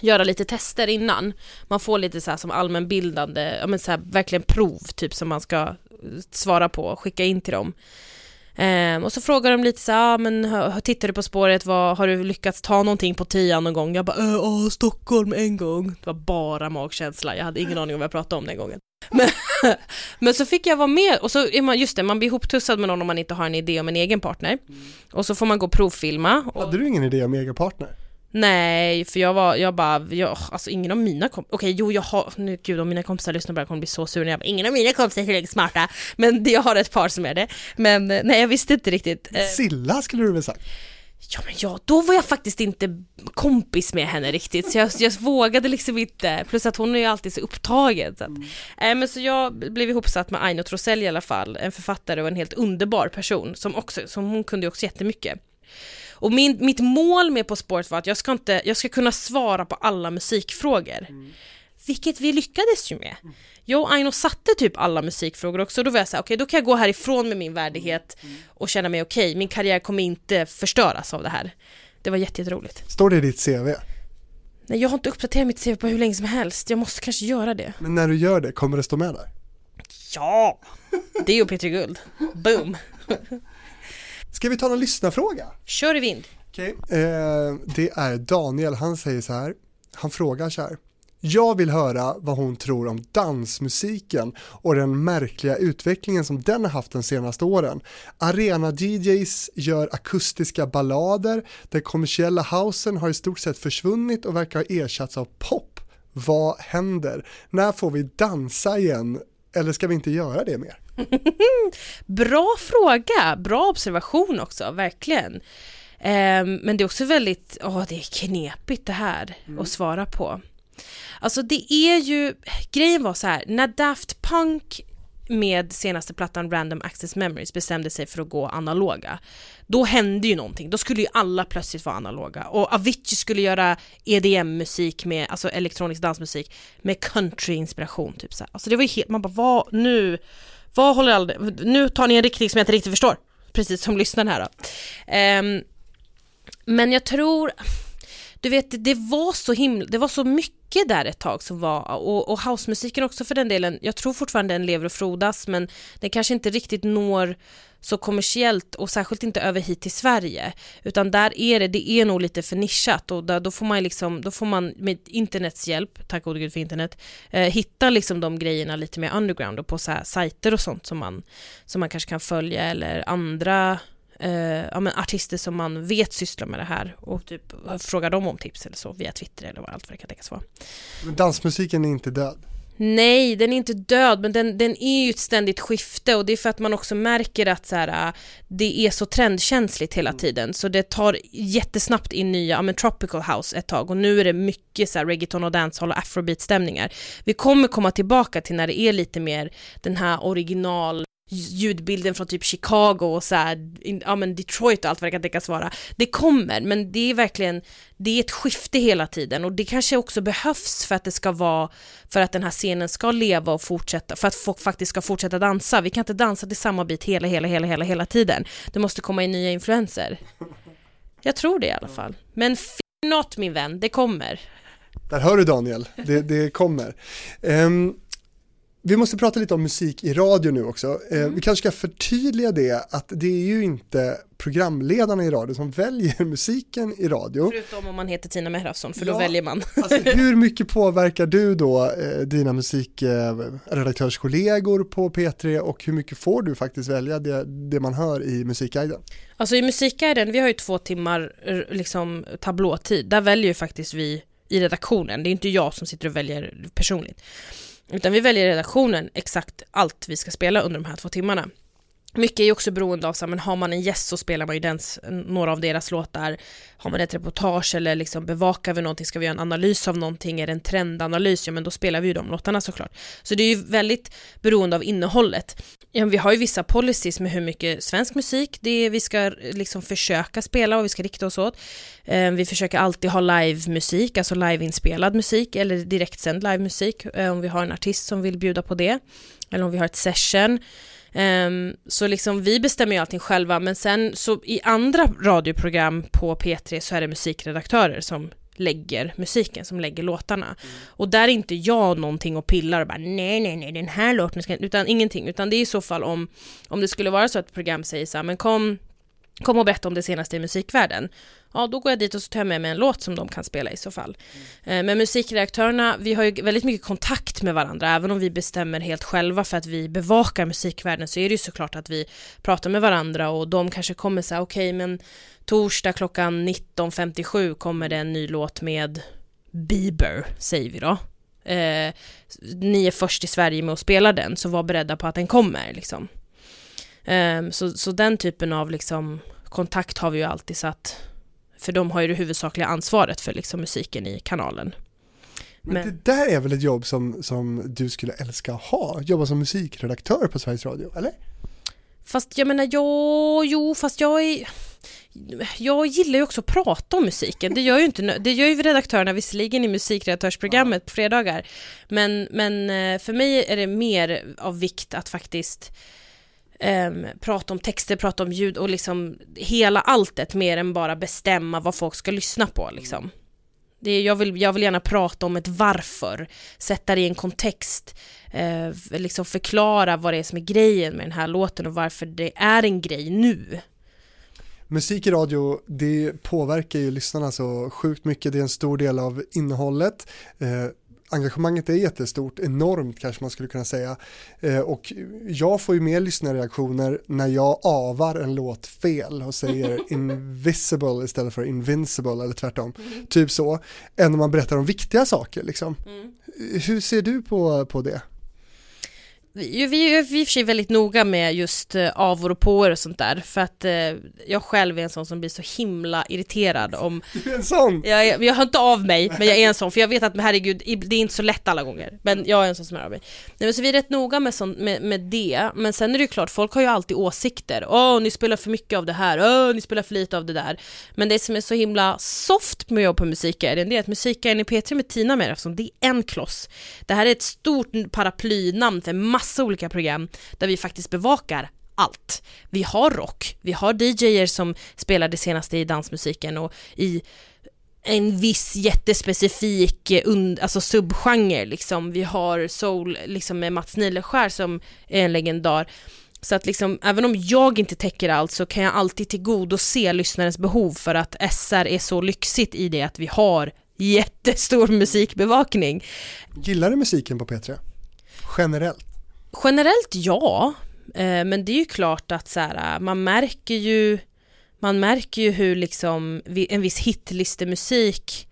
göra lite tester innan. Man får lite så här som allmänbildande, ja men så här, verkligen prov typ som man ska eh, svara på och skicka in till dem. Um, och så frågar de lite så ja ah, men tittar du på spåret, vad, har du lyckats ta någonting på tian någon gång? Jag bara, äh, åh, Stockholm en gång. Det var bara magkänsla, jag hade ingen aning om vad jag pratade om den gången. Men, men så fick jag vara med och så är man, just det, man blir ihoptussad med någon om man inte har en idé om en egen partner. Mm. Och så får man gå och provfilma. Och... Hade du ingen idé om egen partner? Nej, för jag var, jag bara, jag, alltså ingen av mina kompisar, okej okay, jo jag har, nu gud om mina kompisar lyssnar det kommer bli så sura jag bara, ingen av mina kompisar är tillräckligt smarta, men jag har ett par som är det. Men nej jag visste inte riktigt. Eh. Silla skulle du väl sagt? Ja men ja, då var jag faktiskt inte kompis med henne riktigt så jag, jag vågade liksom inte, plus att hon är ju alltid så upptagen. Så, att, mm. äh, men så jag blev ihopsatt med Aino Trosell i alla fall, en författare och en helt underbar person som också, som hon kunde också jättemycket. Och min, mitt mål med På spåret var att jag ska, inte, jag ska kunna svara på alla musikfrågor. Mm. Vilket vi lyckades ju med. Mm. Jag och Aino satte typ alla musikfrågor också, då var jag såhär, okej okay, då kan jag gå härifrån med min värdighet mm. och känna mig okej, okay. min karriär kommer inte förstöras av det här. Det var jätteroligt. Står det i ditt CV? Nej, jag har inte uppdaterat mitt CV på hur länge som helst, jag måste kanske göra det. Men när du gör det, kommer det stå med där? Ja! Det och Petri Guld. Boom! Ska vi ta någon lyssnarfråga? Kör i vind. Okej, okay. eh, det är Daniel, han säger så här, han frågar så här, Jag vill höra vad hon tror om dansmusiken och den märkliga utvecklingen som den har haft de senaste åren. Arena-DJs gör akustiska ballader, den kommersiella housen har i stort sett försvunnit och verkar ha ersatts av pop. Vad händer? När får vi dansa igen? Eller ska vi inte göra det mer? bra fråga, bra observation också, verkligen. Um, men det är också väldigt, åh oh, det är knepigt det här mm. att svara på. Alltså det är ju, grejen var så här, när Daft Punk med senaste plattan Random Access Memories bestämde sig för att gå analoga, då hände ju någonting. Då skulle ju alla plötsligt vara analoga. Och Avicii skulle göra EDM-musik med, alltså elektronisk dansmusik med country-inspiration typ så här. Alltså det var ju helt, man bara vad, nu, vad håller all nu tar ni en riktning som jag inte riktigt förstår. Precis som lyssnaren här då. Um, men jag tror, du vet, det var så himla, det var så mycket där ett tag som var, och, och housemusiken också för den delen, jag tror fortfarande den lever och frodas, men den kanske inte riktigt når så kommersiellt och särskilt inte över hit till Sverige, utan där är det, det är nog lite för nischat och där, då får man liksom, då får man med internets hjälp, tack gode gud för internet, eh, hitta liksom de grejerna lite mer underground och på så här sajter och sånt som man, som man kanske kan följa eller andra eh, ja, men artister som man vet sysslar med det här och typ frågar dem om tips eller så via Twitter eller vad allt vad det kan tänkas vara. Men dansmusiken är inte död? Nej, den är inte död, men den, den är ju ett ständigt skifte och det är för att man också märker att så här, det är så trendkänsligt hela mm. tiden, så det tar jättesnabbt in nya, ja men tropical house ett tag och nu är det mycket så här reggaeton och dancehall och afrobeat-stämningar. Vi kommer komma tillbaka till när det är lite mer den här original ljudbilden från typ Chicago och så här, ja men Detroit och allt vad det kan tänkas vara. Det kommer, men det är verkligen, det är ett skifte hela tiden och det kanske också behövs för att det ska vara, för att den här scenen ska leva och fortsätta, för att folk faktiskt ska fortsätta dansa. Vi kan inte dansa till samma bit hela, hela, hela, hela, hela tiden. Det måste komma in nya influenser. Jag tror det i alla fall. Men not min vän, det kommer. Där hör du Daniel, det, det kommer. Um, vi måste prata lite om musik i radio nu också. Eh, mm. Vi kanske ska förtydliga det att det är ju inte programledarna i radio som väljer musiken i radio. Förutom om man heter Tina Mehrafsson, för ja, då väljer man. alltså, hur mycket påverkar du då eh, dina musikredaktörskollegor eh, på P3 och hur mycket får du faktiskt välja det, det man hör i Musikguiden? Alltså i Musikguiden, vi har ju två timmar liksom tablåtid, där väljer ju faktiskt vi i redaktionen, det är inte jag som sitter och väljer personligt. Utan vi väljer redaktionen exakt allt vi ska spela under de här två timmarna. Mycket är ju också beroende av, så här, men har man en gäst så spelar man ju dens, några av deras låtar. Har man ett reportage eller liksom bevakar vi någonting, ska vi göra en analys av någonting, är det en trendanalys, ja men då spelar vi ju de låtarna såklart. Så det är ju väldigt beroende av innehållet. Ja, vi har ju vissa policies med hur mycket svensk musik det är vi ska eh, liksom försöka spela och vi ska rikta oss åt. Eh, vi försöker alltid ha livemusik, alltså liveinspelad musik eller direktsänd livemusik eh, om vi har en artist som vill bjuda på det. Eller om vi har ett session. Um, så liksom vi bestämmer ju allting själva men sen så i andra radioprogram på P3 så är det musikredaktörer som lägger musiken, som lägger låtarna. Mm. Och där är inte jag någonting och pillar och bara nej, nej, nej, den här låten ska utan ingenting, utan det är i så fall om, om det skulle vara så att ett program säger så här, men kom, kom och berätta om det senaste i musikvärlden ja då går jag dit och så tar jag med mig en låt som de kan spela i så fall. Mm. Men musikredaktörerna, vi har ju väldigt mycket kontakt med varandra, även om vi bestämmer helt själva för att vi bevakar musikvärlden så är det ju såklart att vi pratar med varandra och de kanske kommer säga okej okay, men torsdag klockan 19.57 kommer det en ny låt med Bieber, säger vi då. Eh, ni är först i Sverige med att spela den, så var beredda på att den kommer liksom. Eh, så, så den typen av liksom kontakt har vi ju alltid satt för de har ju det huvudsakliga ansvaret för liksom musiken i kanalen. Men, Men det där är väl ett jobb som, som du skulle älska att ha? Jobba som musikredaktör på Sveriges Radio, eller? Fast jag menar, jo, jo, fast jag är... Jag gillar ju också att prata om musiken, det gör ju inte, det gör ju redaktörerna visserligen i musikredaktörsprogrammet på fredagar. Men, men eh, för mig är det mer av vikt att faktiskt um, prata om texter, prata om ljud och liksom hela alltet mer än bara bestämma vad folk ska lyssna på liksom. Det är, jag, vill, jag vill gärna prata om ett varför, sätta det i en kontext, eh, liksom förklara vad det är som är grejen med den här låten och varför det är en grej nu. Musik i radio, det påverkar ju lyssnarna så sjukt mycket, det är en stor del av innehållet. Eh, engagemanget är jättestort, enormt kanske man skulle kunna säga. Eh, och jag får ju mer lyssnarreaktioner när jag avar en låt fel och säger invisible istället för invincible eller tvärtom. Mm. Typ så, än när man berättar om viktiga saker liksom. Mm. Hur ser du på, på det? Vi, vi är i och för sig väldigt noga med just uh, avor och påor och sånt där för att uh, jag själv är en sån som blir så himla irriterad om Du är en sån? Jag, jag, hör inte av mig men jag är en sån för jag vet att herregud det är inte så lätt alla gånger men jag är en sån som hör av mig. Nej men så vi är rätt noga med, sånt, med, med det men sen är det ju klart folk har ju alltid åsikter. Åh ni spelar för mycket av det här, åh ni spelar för lite av det där. Men det som är så himla soft med att jobba på musiken det är att musiken i P3 med Tina med eftersom det är en kloss. Det här är ett stort paraplynamn för massor massa olika program där vi faktiskt bevakar allt. Vi har rock, vi har DJer som spelar det senaste i dansmusiken och i en viss jättespecifik eh, alltså subgenre liksom. Vi har soul liksom med Mats Nileskär som är en legendar. Så att liksom, även om jag inte täcker allt så kan jag alltid tillgodose lyssnarens behov för att SR är så lyxigt i det att vi har jättestor musikbevakning. Gillar du musiken på P3? Generellt? Generellt ja, eh, men det är ju klart att så här, eh, man märker ju man märker ju hur liksom en viss hitlistemusik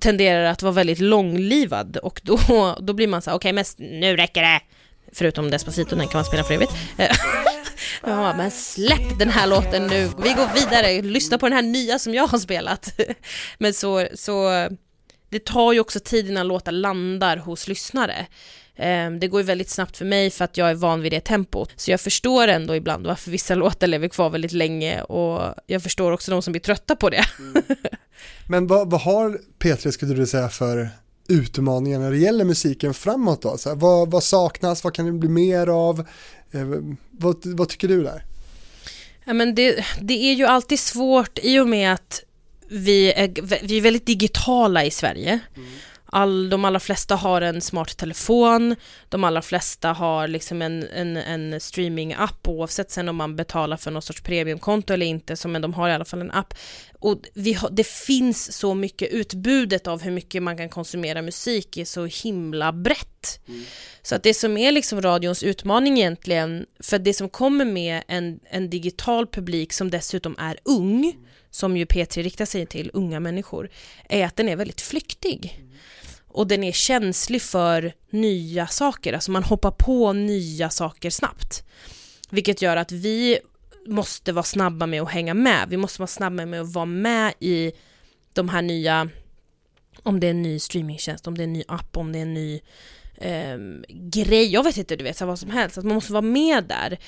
tenderar att vara väldigt långlivad och då, då blir man så här, okej okay, men nu räcker det! Förutom Despacito, den kan man spela för evigt. Eh, ja, men släpp den här låten nu, vi går vidare, lyssna på den här nya som jag har spelat. men så, så det tar ju också tid innan låtar landar hos lyssnare. Ehm, det går ju väldigt snabbt för mig för att jag är van vid det tempot. Så jag förstår ändå ibland varför vissa låtar lever kvar väldigt länge och jag förstår också de som blir trötta på det. Mm. Men vad, vad har P3 skulle du säga för utmaningar när det gäller musiken framåt då? Så här, vad, vad, saknas, vad kan det bli mer av? Eh, vad, vad tycker du där? Ja, men det, det är ju alltid svårt i och med att vi är, vi är väldigt digitala i Sverige. Mm all, de allra flesta har en smart telefon, de allra flesta har liksom en, en, en streaming-app oavsett sen om man betalar för någon sorts premiumkonto eller inte, så, men de har i alla fall en app. Och vi har, det finns så mycket, utbudet av hur mycket man kan konsumera musik är så himla brett. Mm. Så att det som är liksom radions utmaning egentligen, för det som kommer med en, en digital publik som dessutom är ung, mm. som ju P3 riktar sig till, unga människor, är att den är väldigt flyktig. Mm och den är känslig för nya saker, alltså man hoppar på nya saker snabbt. Vilket gör att vi måste vara snabba med att hänga med, vi måste vara snabba med att vara med i de här nya, om det är en ny streamingtjänst, om det är en ny app, om det är en ny eh, grej, jag vet inte, du vet, så vad som helst, att man måste vara med där.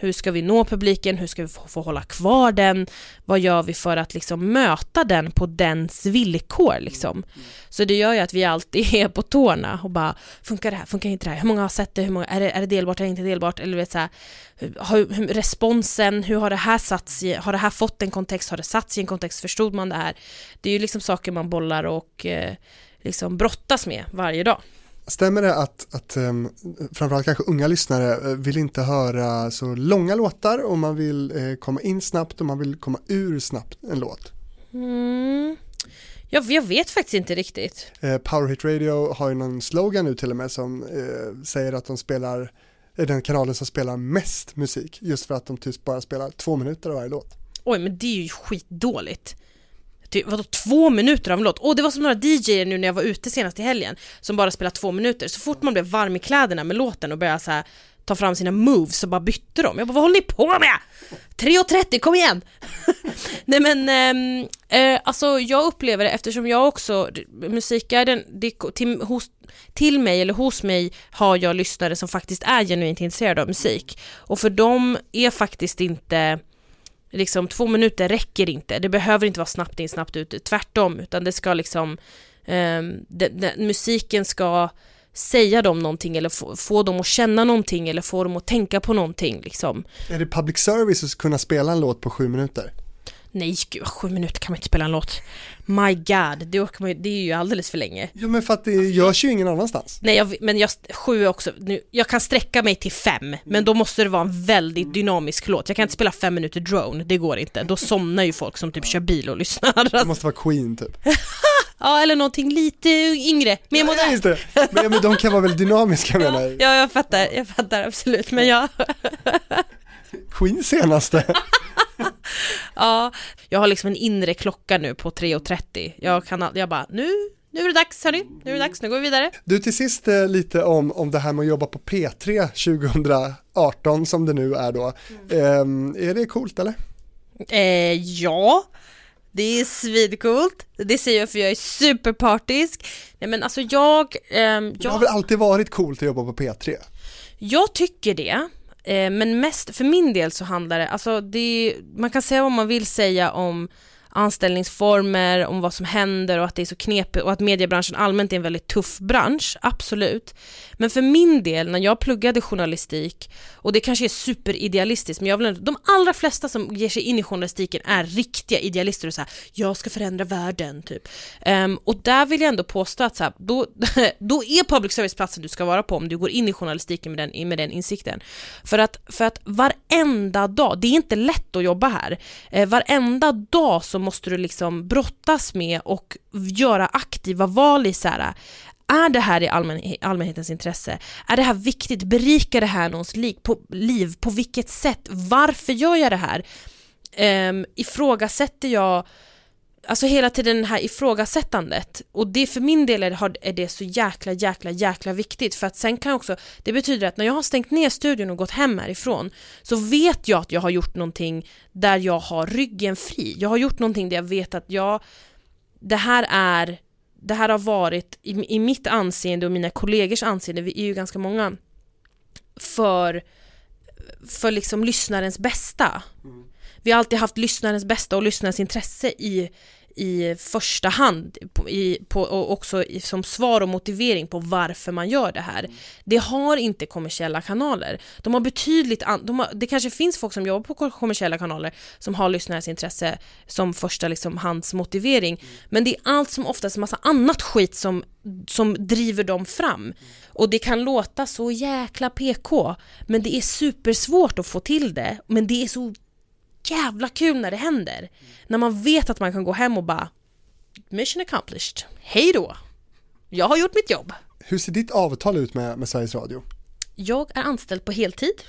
Hur ska vi nå publiken? Hur ska vi få, få hålla kvar den? Vad gör vi för att liksom möta den på dens villkor liksom? Mm. Så det gör ju att vi alltid är på tårna och bara funkar det här? Funkar inte det här? Hur många har sett det? Hur många, är, det är det delbart eller inte delbart? Eller vet så här, hur, hur, responsen, hur har det här satts i, har det här fått en kontext? Har det satts i en kontext? Förstod man det här? Det är ju liksom saker man bollar och eh, liksom brottas med varje dag. Stämmer det att, att um, framförallt kanske unga lyssnare eh, vill inte höra så långa låtar och man vill eh, komma in snabbt och man vill komma ur snabbt en låt? Mm. Jag, jag vet faktiskt inte riktigt. Eh, Power Hit Radio har ju någon slogan nu till och med som eh, säger att de spelar den kanalen som spelar mest musik just för att de typ bara spelar två minuter av varje låt. Oj men det är ju skitdåligt typ, vadå, två minuter av en låt? Och det var som några DJer nu när jag var ute senast i helgen som bara spelade två minuter. Så fort man blev varm i kläderna med låten och började så här, ta fram sina moves så bara bytte de. Jag bara, vad håller ni på med? 3.30, kom igen! Nej men, eh, eh, alltså jag upplever det eftersom jag också, musikguiden, till, hos, till mig eller hos mig har jag lyssnare som faktiskt är genuint intresserade av musik. Och för dem är faktiskt inte liksom två minuter räcker inte, det behöver inte vara snabbt in, snabbt ut, tvärtom, utan det ska liksom, eh, det, det, musiken ska säga dem någonting eller få, få, dem att känna någonting eller få dem att tänka på någonting liksom. Är det public service att kunna spela en låt på sju minuter? Nej, gud, sju minuter kan man inte spela en låt. My God, det, orkar man, det är ju alldeles för länge. Ja men för att det görs ju ingen annanstans. Nej, jag, men jag, sju också, nu, jag kan sträcka mig till fem, men då måste det vara en väldigt dynamisk låt. Jag kan inte spela fem minuter drone, det går inte. Då somnar ju folk som typ kör bil och lyssnar. Det måste vara Queen typ. ja, Ja, eller någonting lite yngre, mer Ja, modernt. just det. Men, men de kan vara väldigt dynamiska menar jag. Ja, jag fattar, jag fattar absolut, men ja. Queens senaste. Ja, jag har liksom en inre klocka nu på 3.30. Jag kan, jag bara, nu, nu är det dags hörni, nu är det dags, nu går vi vidare. Du till sist eh, lite om, om det här med att jobba på P3 2018 som det nu är då. Ehm, är det coolt eller? Eh, ja, det är svidcoolt. Det säger jag för jag är superpartisk. Nej men alltså jag, ehm, Det har jag, väl alltid varit coolt att jobba på P3? jag tycker det. Eh, men mest, för min del så handlar det, alltså det, man kan säga vad man vill säga om anställningsformer, om vad som händer och att det är så knepigt och att mediebranschen allmänt är en väldigt tuff bransch, absolut. Men för min del, när jag pluggade journalistik, och det kanske är superidealistiskt, men jag vill ändå, de allra flesta som ger sig in i journalistiken är riktiga idealister och så här, jag ska förändra världen, typ. Um, och där vill jag ändå påstå att så här, då, då är public service platsen du ska vara på om du går in i journalistiken med den, med den insikten. För att, för att varenda dag, det är inte lätt att jobba här, eh, varenda dag så måste du liksom brottas med och göra aktiva val i så här, är det här i allmän, allmänhetens intresse? Är det här viktigt? Berikar det här någons liv? På, liv? På vilket sätt? Varför gör jag det här? Um, ifrågasätter jag Alltså hela tiden det här ifrågasättandet. Och det för min del är, det så jäkla jäkla jäkla viktigt. För att sen kan jag också Det betyder att när jag har stängt ner studion och gått hem härifrån Så vet jag att jag har gjort någonting där jag har ryggen fri. Jag har gjort någonting där jag vet att jag Det här är Det här har varit i, i mitt anseende och mina kollegors anseende, vi är ju ganska många För För liksom lyssnarens bästa. Vi har alltid haft lyssnarens bästa och lyssnarens intresse i, i första hand i, på, och också i, som svar och motivering på varför man gör det här. Det har inte kommersiella kanaler. De har betydligt, an, de har, det kanske finns folk som jobbar på kommersiella kanaler som har lyssnarens intresse som första liksom, hands motivering. Men det är allt som oftast en massa annat skit som, som driver dem fram. Och det kan låta så jäkla PK, men det är supersvårt att få till det. Men det är så jävla kul när det händer. När man vet att man kan gå hem och bara Mission accomplished. Hej då! Jag har gjort mitt jobb. Hur ser ditt avtal ut med, med Sveriges Radio? Jag är anställd på heltid.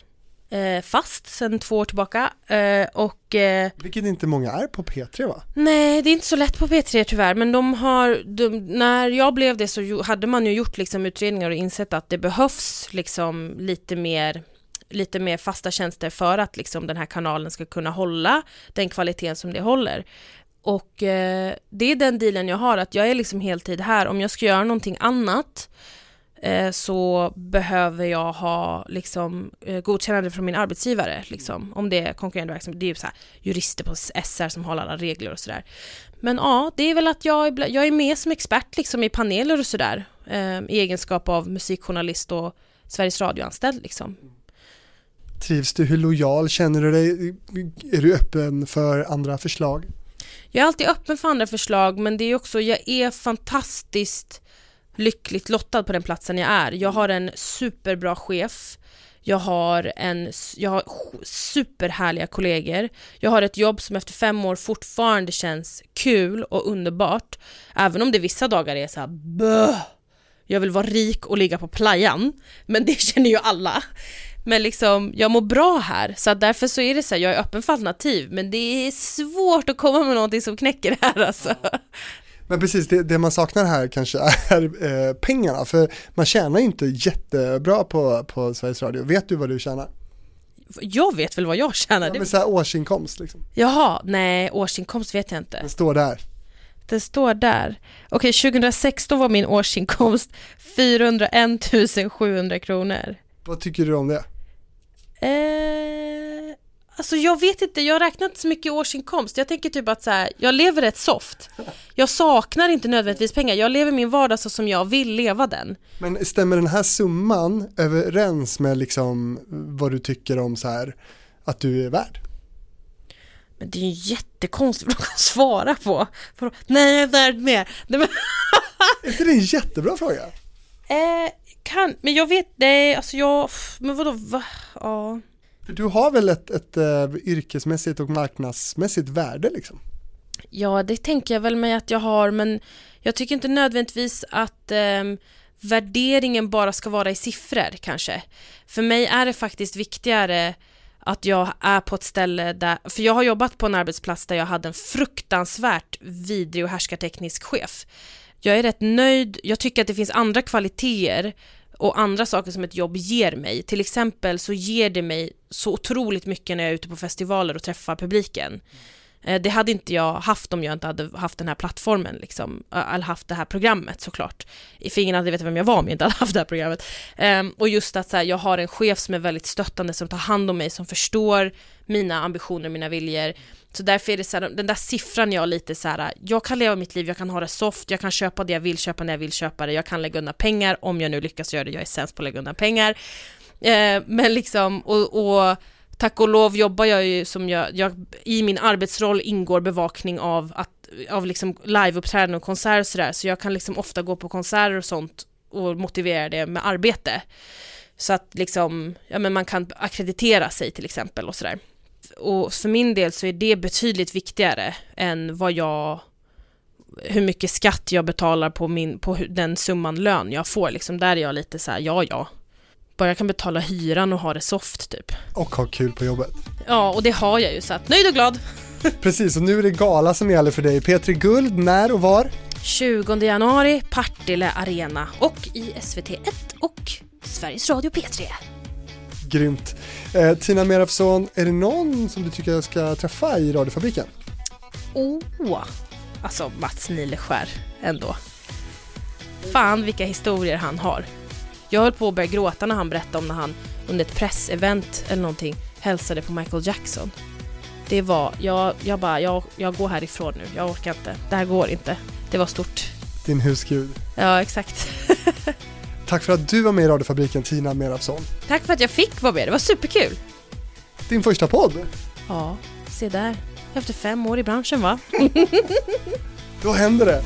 Eh, fast sedan två år tillbaka. Eh, och eh, Vilket inte många är på P3 va? nej, det är inte så lätt på P3 tyvärr. Men de har, de, när jag blev det så hade man ju gjort liksom utredningar och insett att det behövs liksom lite mer lite mer fasta tjänster för att liksom den här kanalen ska kunna hålla den kvaliteten som det håller. Och eh, det är den dealen jag har, att jag är liksom heltid här. Om jag ska göra någonting annat eh, så behöver jag ha liksom, eh, godkännande från min arbetsgivare. Liksom, om det är konkurrerande verksamhet. Det är ju så här, jurister på SR som håller alla regler och sådär. Men ja, det är väl att jag, jag är med som expert liksom, i paneler och sådär. Eh, I egenskap av musikjournalist och Sveriges Radio-anställd. Liksom. Trivs du? Hur lojal känner du dig? Är du öppen för andra förslag? Jag är alltid öppen för andra förslag men det är också, jag är fantastiskt lyckligt lottad på den platsen jag är. Jag har en superbra chef. Jag har, en, jag har superhärliga kollegor. Jag har ett jobb som efter fem år fortfarande känns kul och underbart. Även om det vissa dagar är så här böh. Jag vill vara rik och ligga på playan. Men det känner ju alla. Men liksom, jag mår bra här, så att därför så är det så här, jag är öppen för alternativ, men det är svårt att komma med någonting som knäcker det här alltså. Men precis, det, det man saknar här kanske är eh, pengarna, för man tjänar inte jättebra på, på Sveriges Radio. Vet du vad du tjänar? Jag vet väl vad jag tjänar? Ja, Det... men så här årsinkomst liksom. Jaha, nej, årsinkomst vet jag inte. Den står där. Det står där. Okej, 2016 var min årsinkomst 401 700 kronor. Vad tycker du om det? Eh, alltså jag vet inte, jag räknar inte så mycket årsinkomst. Jag tänker typ att så här, jag lever rätt soft. Jag saknar inte nödvändigtvis pengar. Jag lever min vardag så som jag vill leva den. Men stämmer den här summan överens med liksom vad du tycker om så här att du är värd? Men det är ju en jättekonstig fråga att svara på. Nej, jag är värd mer. Är inte det en jättebra fråga? eh, kan, men jag vet, nej, alltså jag, men vadå, va? Ja. Du har väl ett, ett, eh, yrkesmässigt och marknadsmässigt värde liksom? Ja, det tänker jag väl mig att jag har, men jag tycker inte nödvändigtvis att eh, värderingen bara ska vara i siffror kanske. För mig är det faktiskt viktigare att jag är på ett ställe där, för jag har jobbat på en arbetsplats där jag hade en fruktansvärt vidrig och härskarteknisk chef. Jag är rätt nöjd, jag tycker att det finns andra kvaliteter och andra saker som ett jobb ger mig. Till exempel så ger det mig så otroligt mycket när jag är ute på festivaler och träffar publiken. Eh, det hade inte jag haft om jag inte hade haft den här plattformen, liksom, eller haft det här programmet såklart. För ingen hade vetat vem jag var om jag inte hade haft det här programmet. Ehm, och just att så här, jag har en chef som är väldigt stöttande, som tar hand om mig, som förstår mina ambitioner, mina viljor. Så därför är det så här, den där siffran jag lite så här, jag kan leva mitt liv, jag kan ha det soft, jag kan köpa det jag vill köpa när jag vill köpa det, jag kan lägga undan pengar om jag nu lyckas göra det, jag är sämst på att lägga undan pengar. Ehm, men liksom, och, och tack och lov jobbar jag ju som jag, jag i min arbetsroll ingår bevakning av att, av liksom liveuppträdanden och konserter och sådär, så jag kan liksom ofta gå på konserter och sånt och motivera det med arbete. Så att liksom, ja men man kan akkreditera sig till exempel och sådär. Och för min del så är det betydligt viktigare än vad jag hur mycket skatt jag betalar på, min, på den summan lön jag får. Liksom, där är jag lite så här, ja ja, bara jag kan betala hyran och ha det soft typ. Och ha kul på jobbet. Ja, och det har jag ju så att nöjd och glad. Precis, och nu är det gala som gäller för dig. Petri Guld, när och var? 20 januari, Partille Arena och i SVT1 och Sveriges Radio P3. Grymt. Eh, Tina Merafsson, är det någon som du tycker jag ska träffa i radiofabriken? Oh, alltså Mats Nileskär ändå. Fan vilka historier han har. Jag höll på att börja gråta när han berättade om när han under ett pressevent eller någonting hälsade på Michael Jackson. Det var, jag, jag bara, jag, jag går härifrån nu, jag orkar inte, det här går inte. Det var stort. Din husgud. Ja, exakt. Tack för att du var med i radiofabriken Tina Merafsson. Tack för att jag fick vara med, det var superkul. Din första podd. Ja, se där. Efter fem år i branschen va? Då händer det.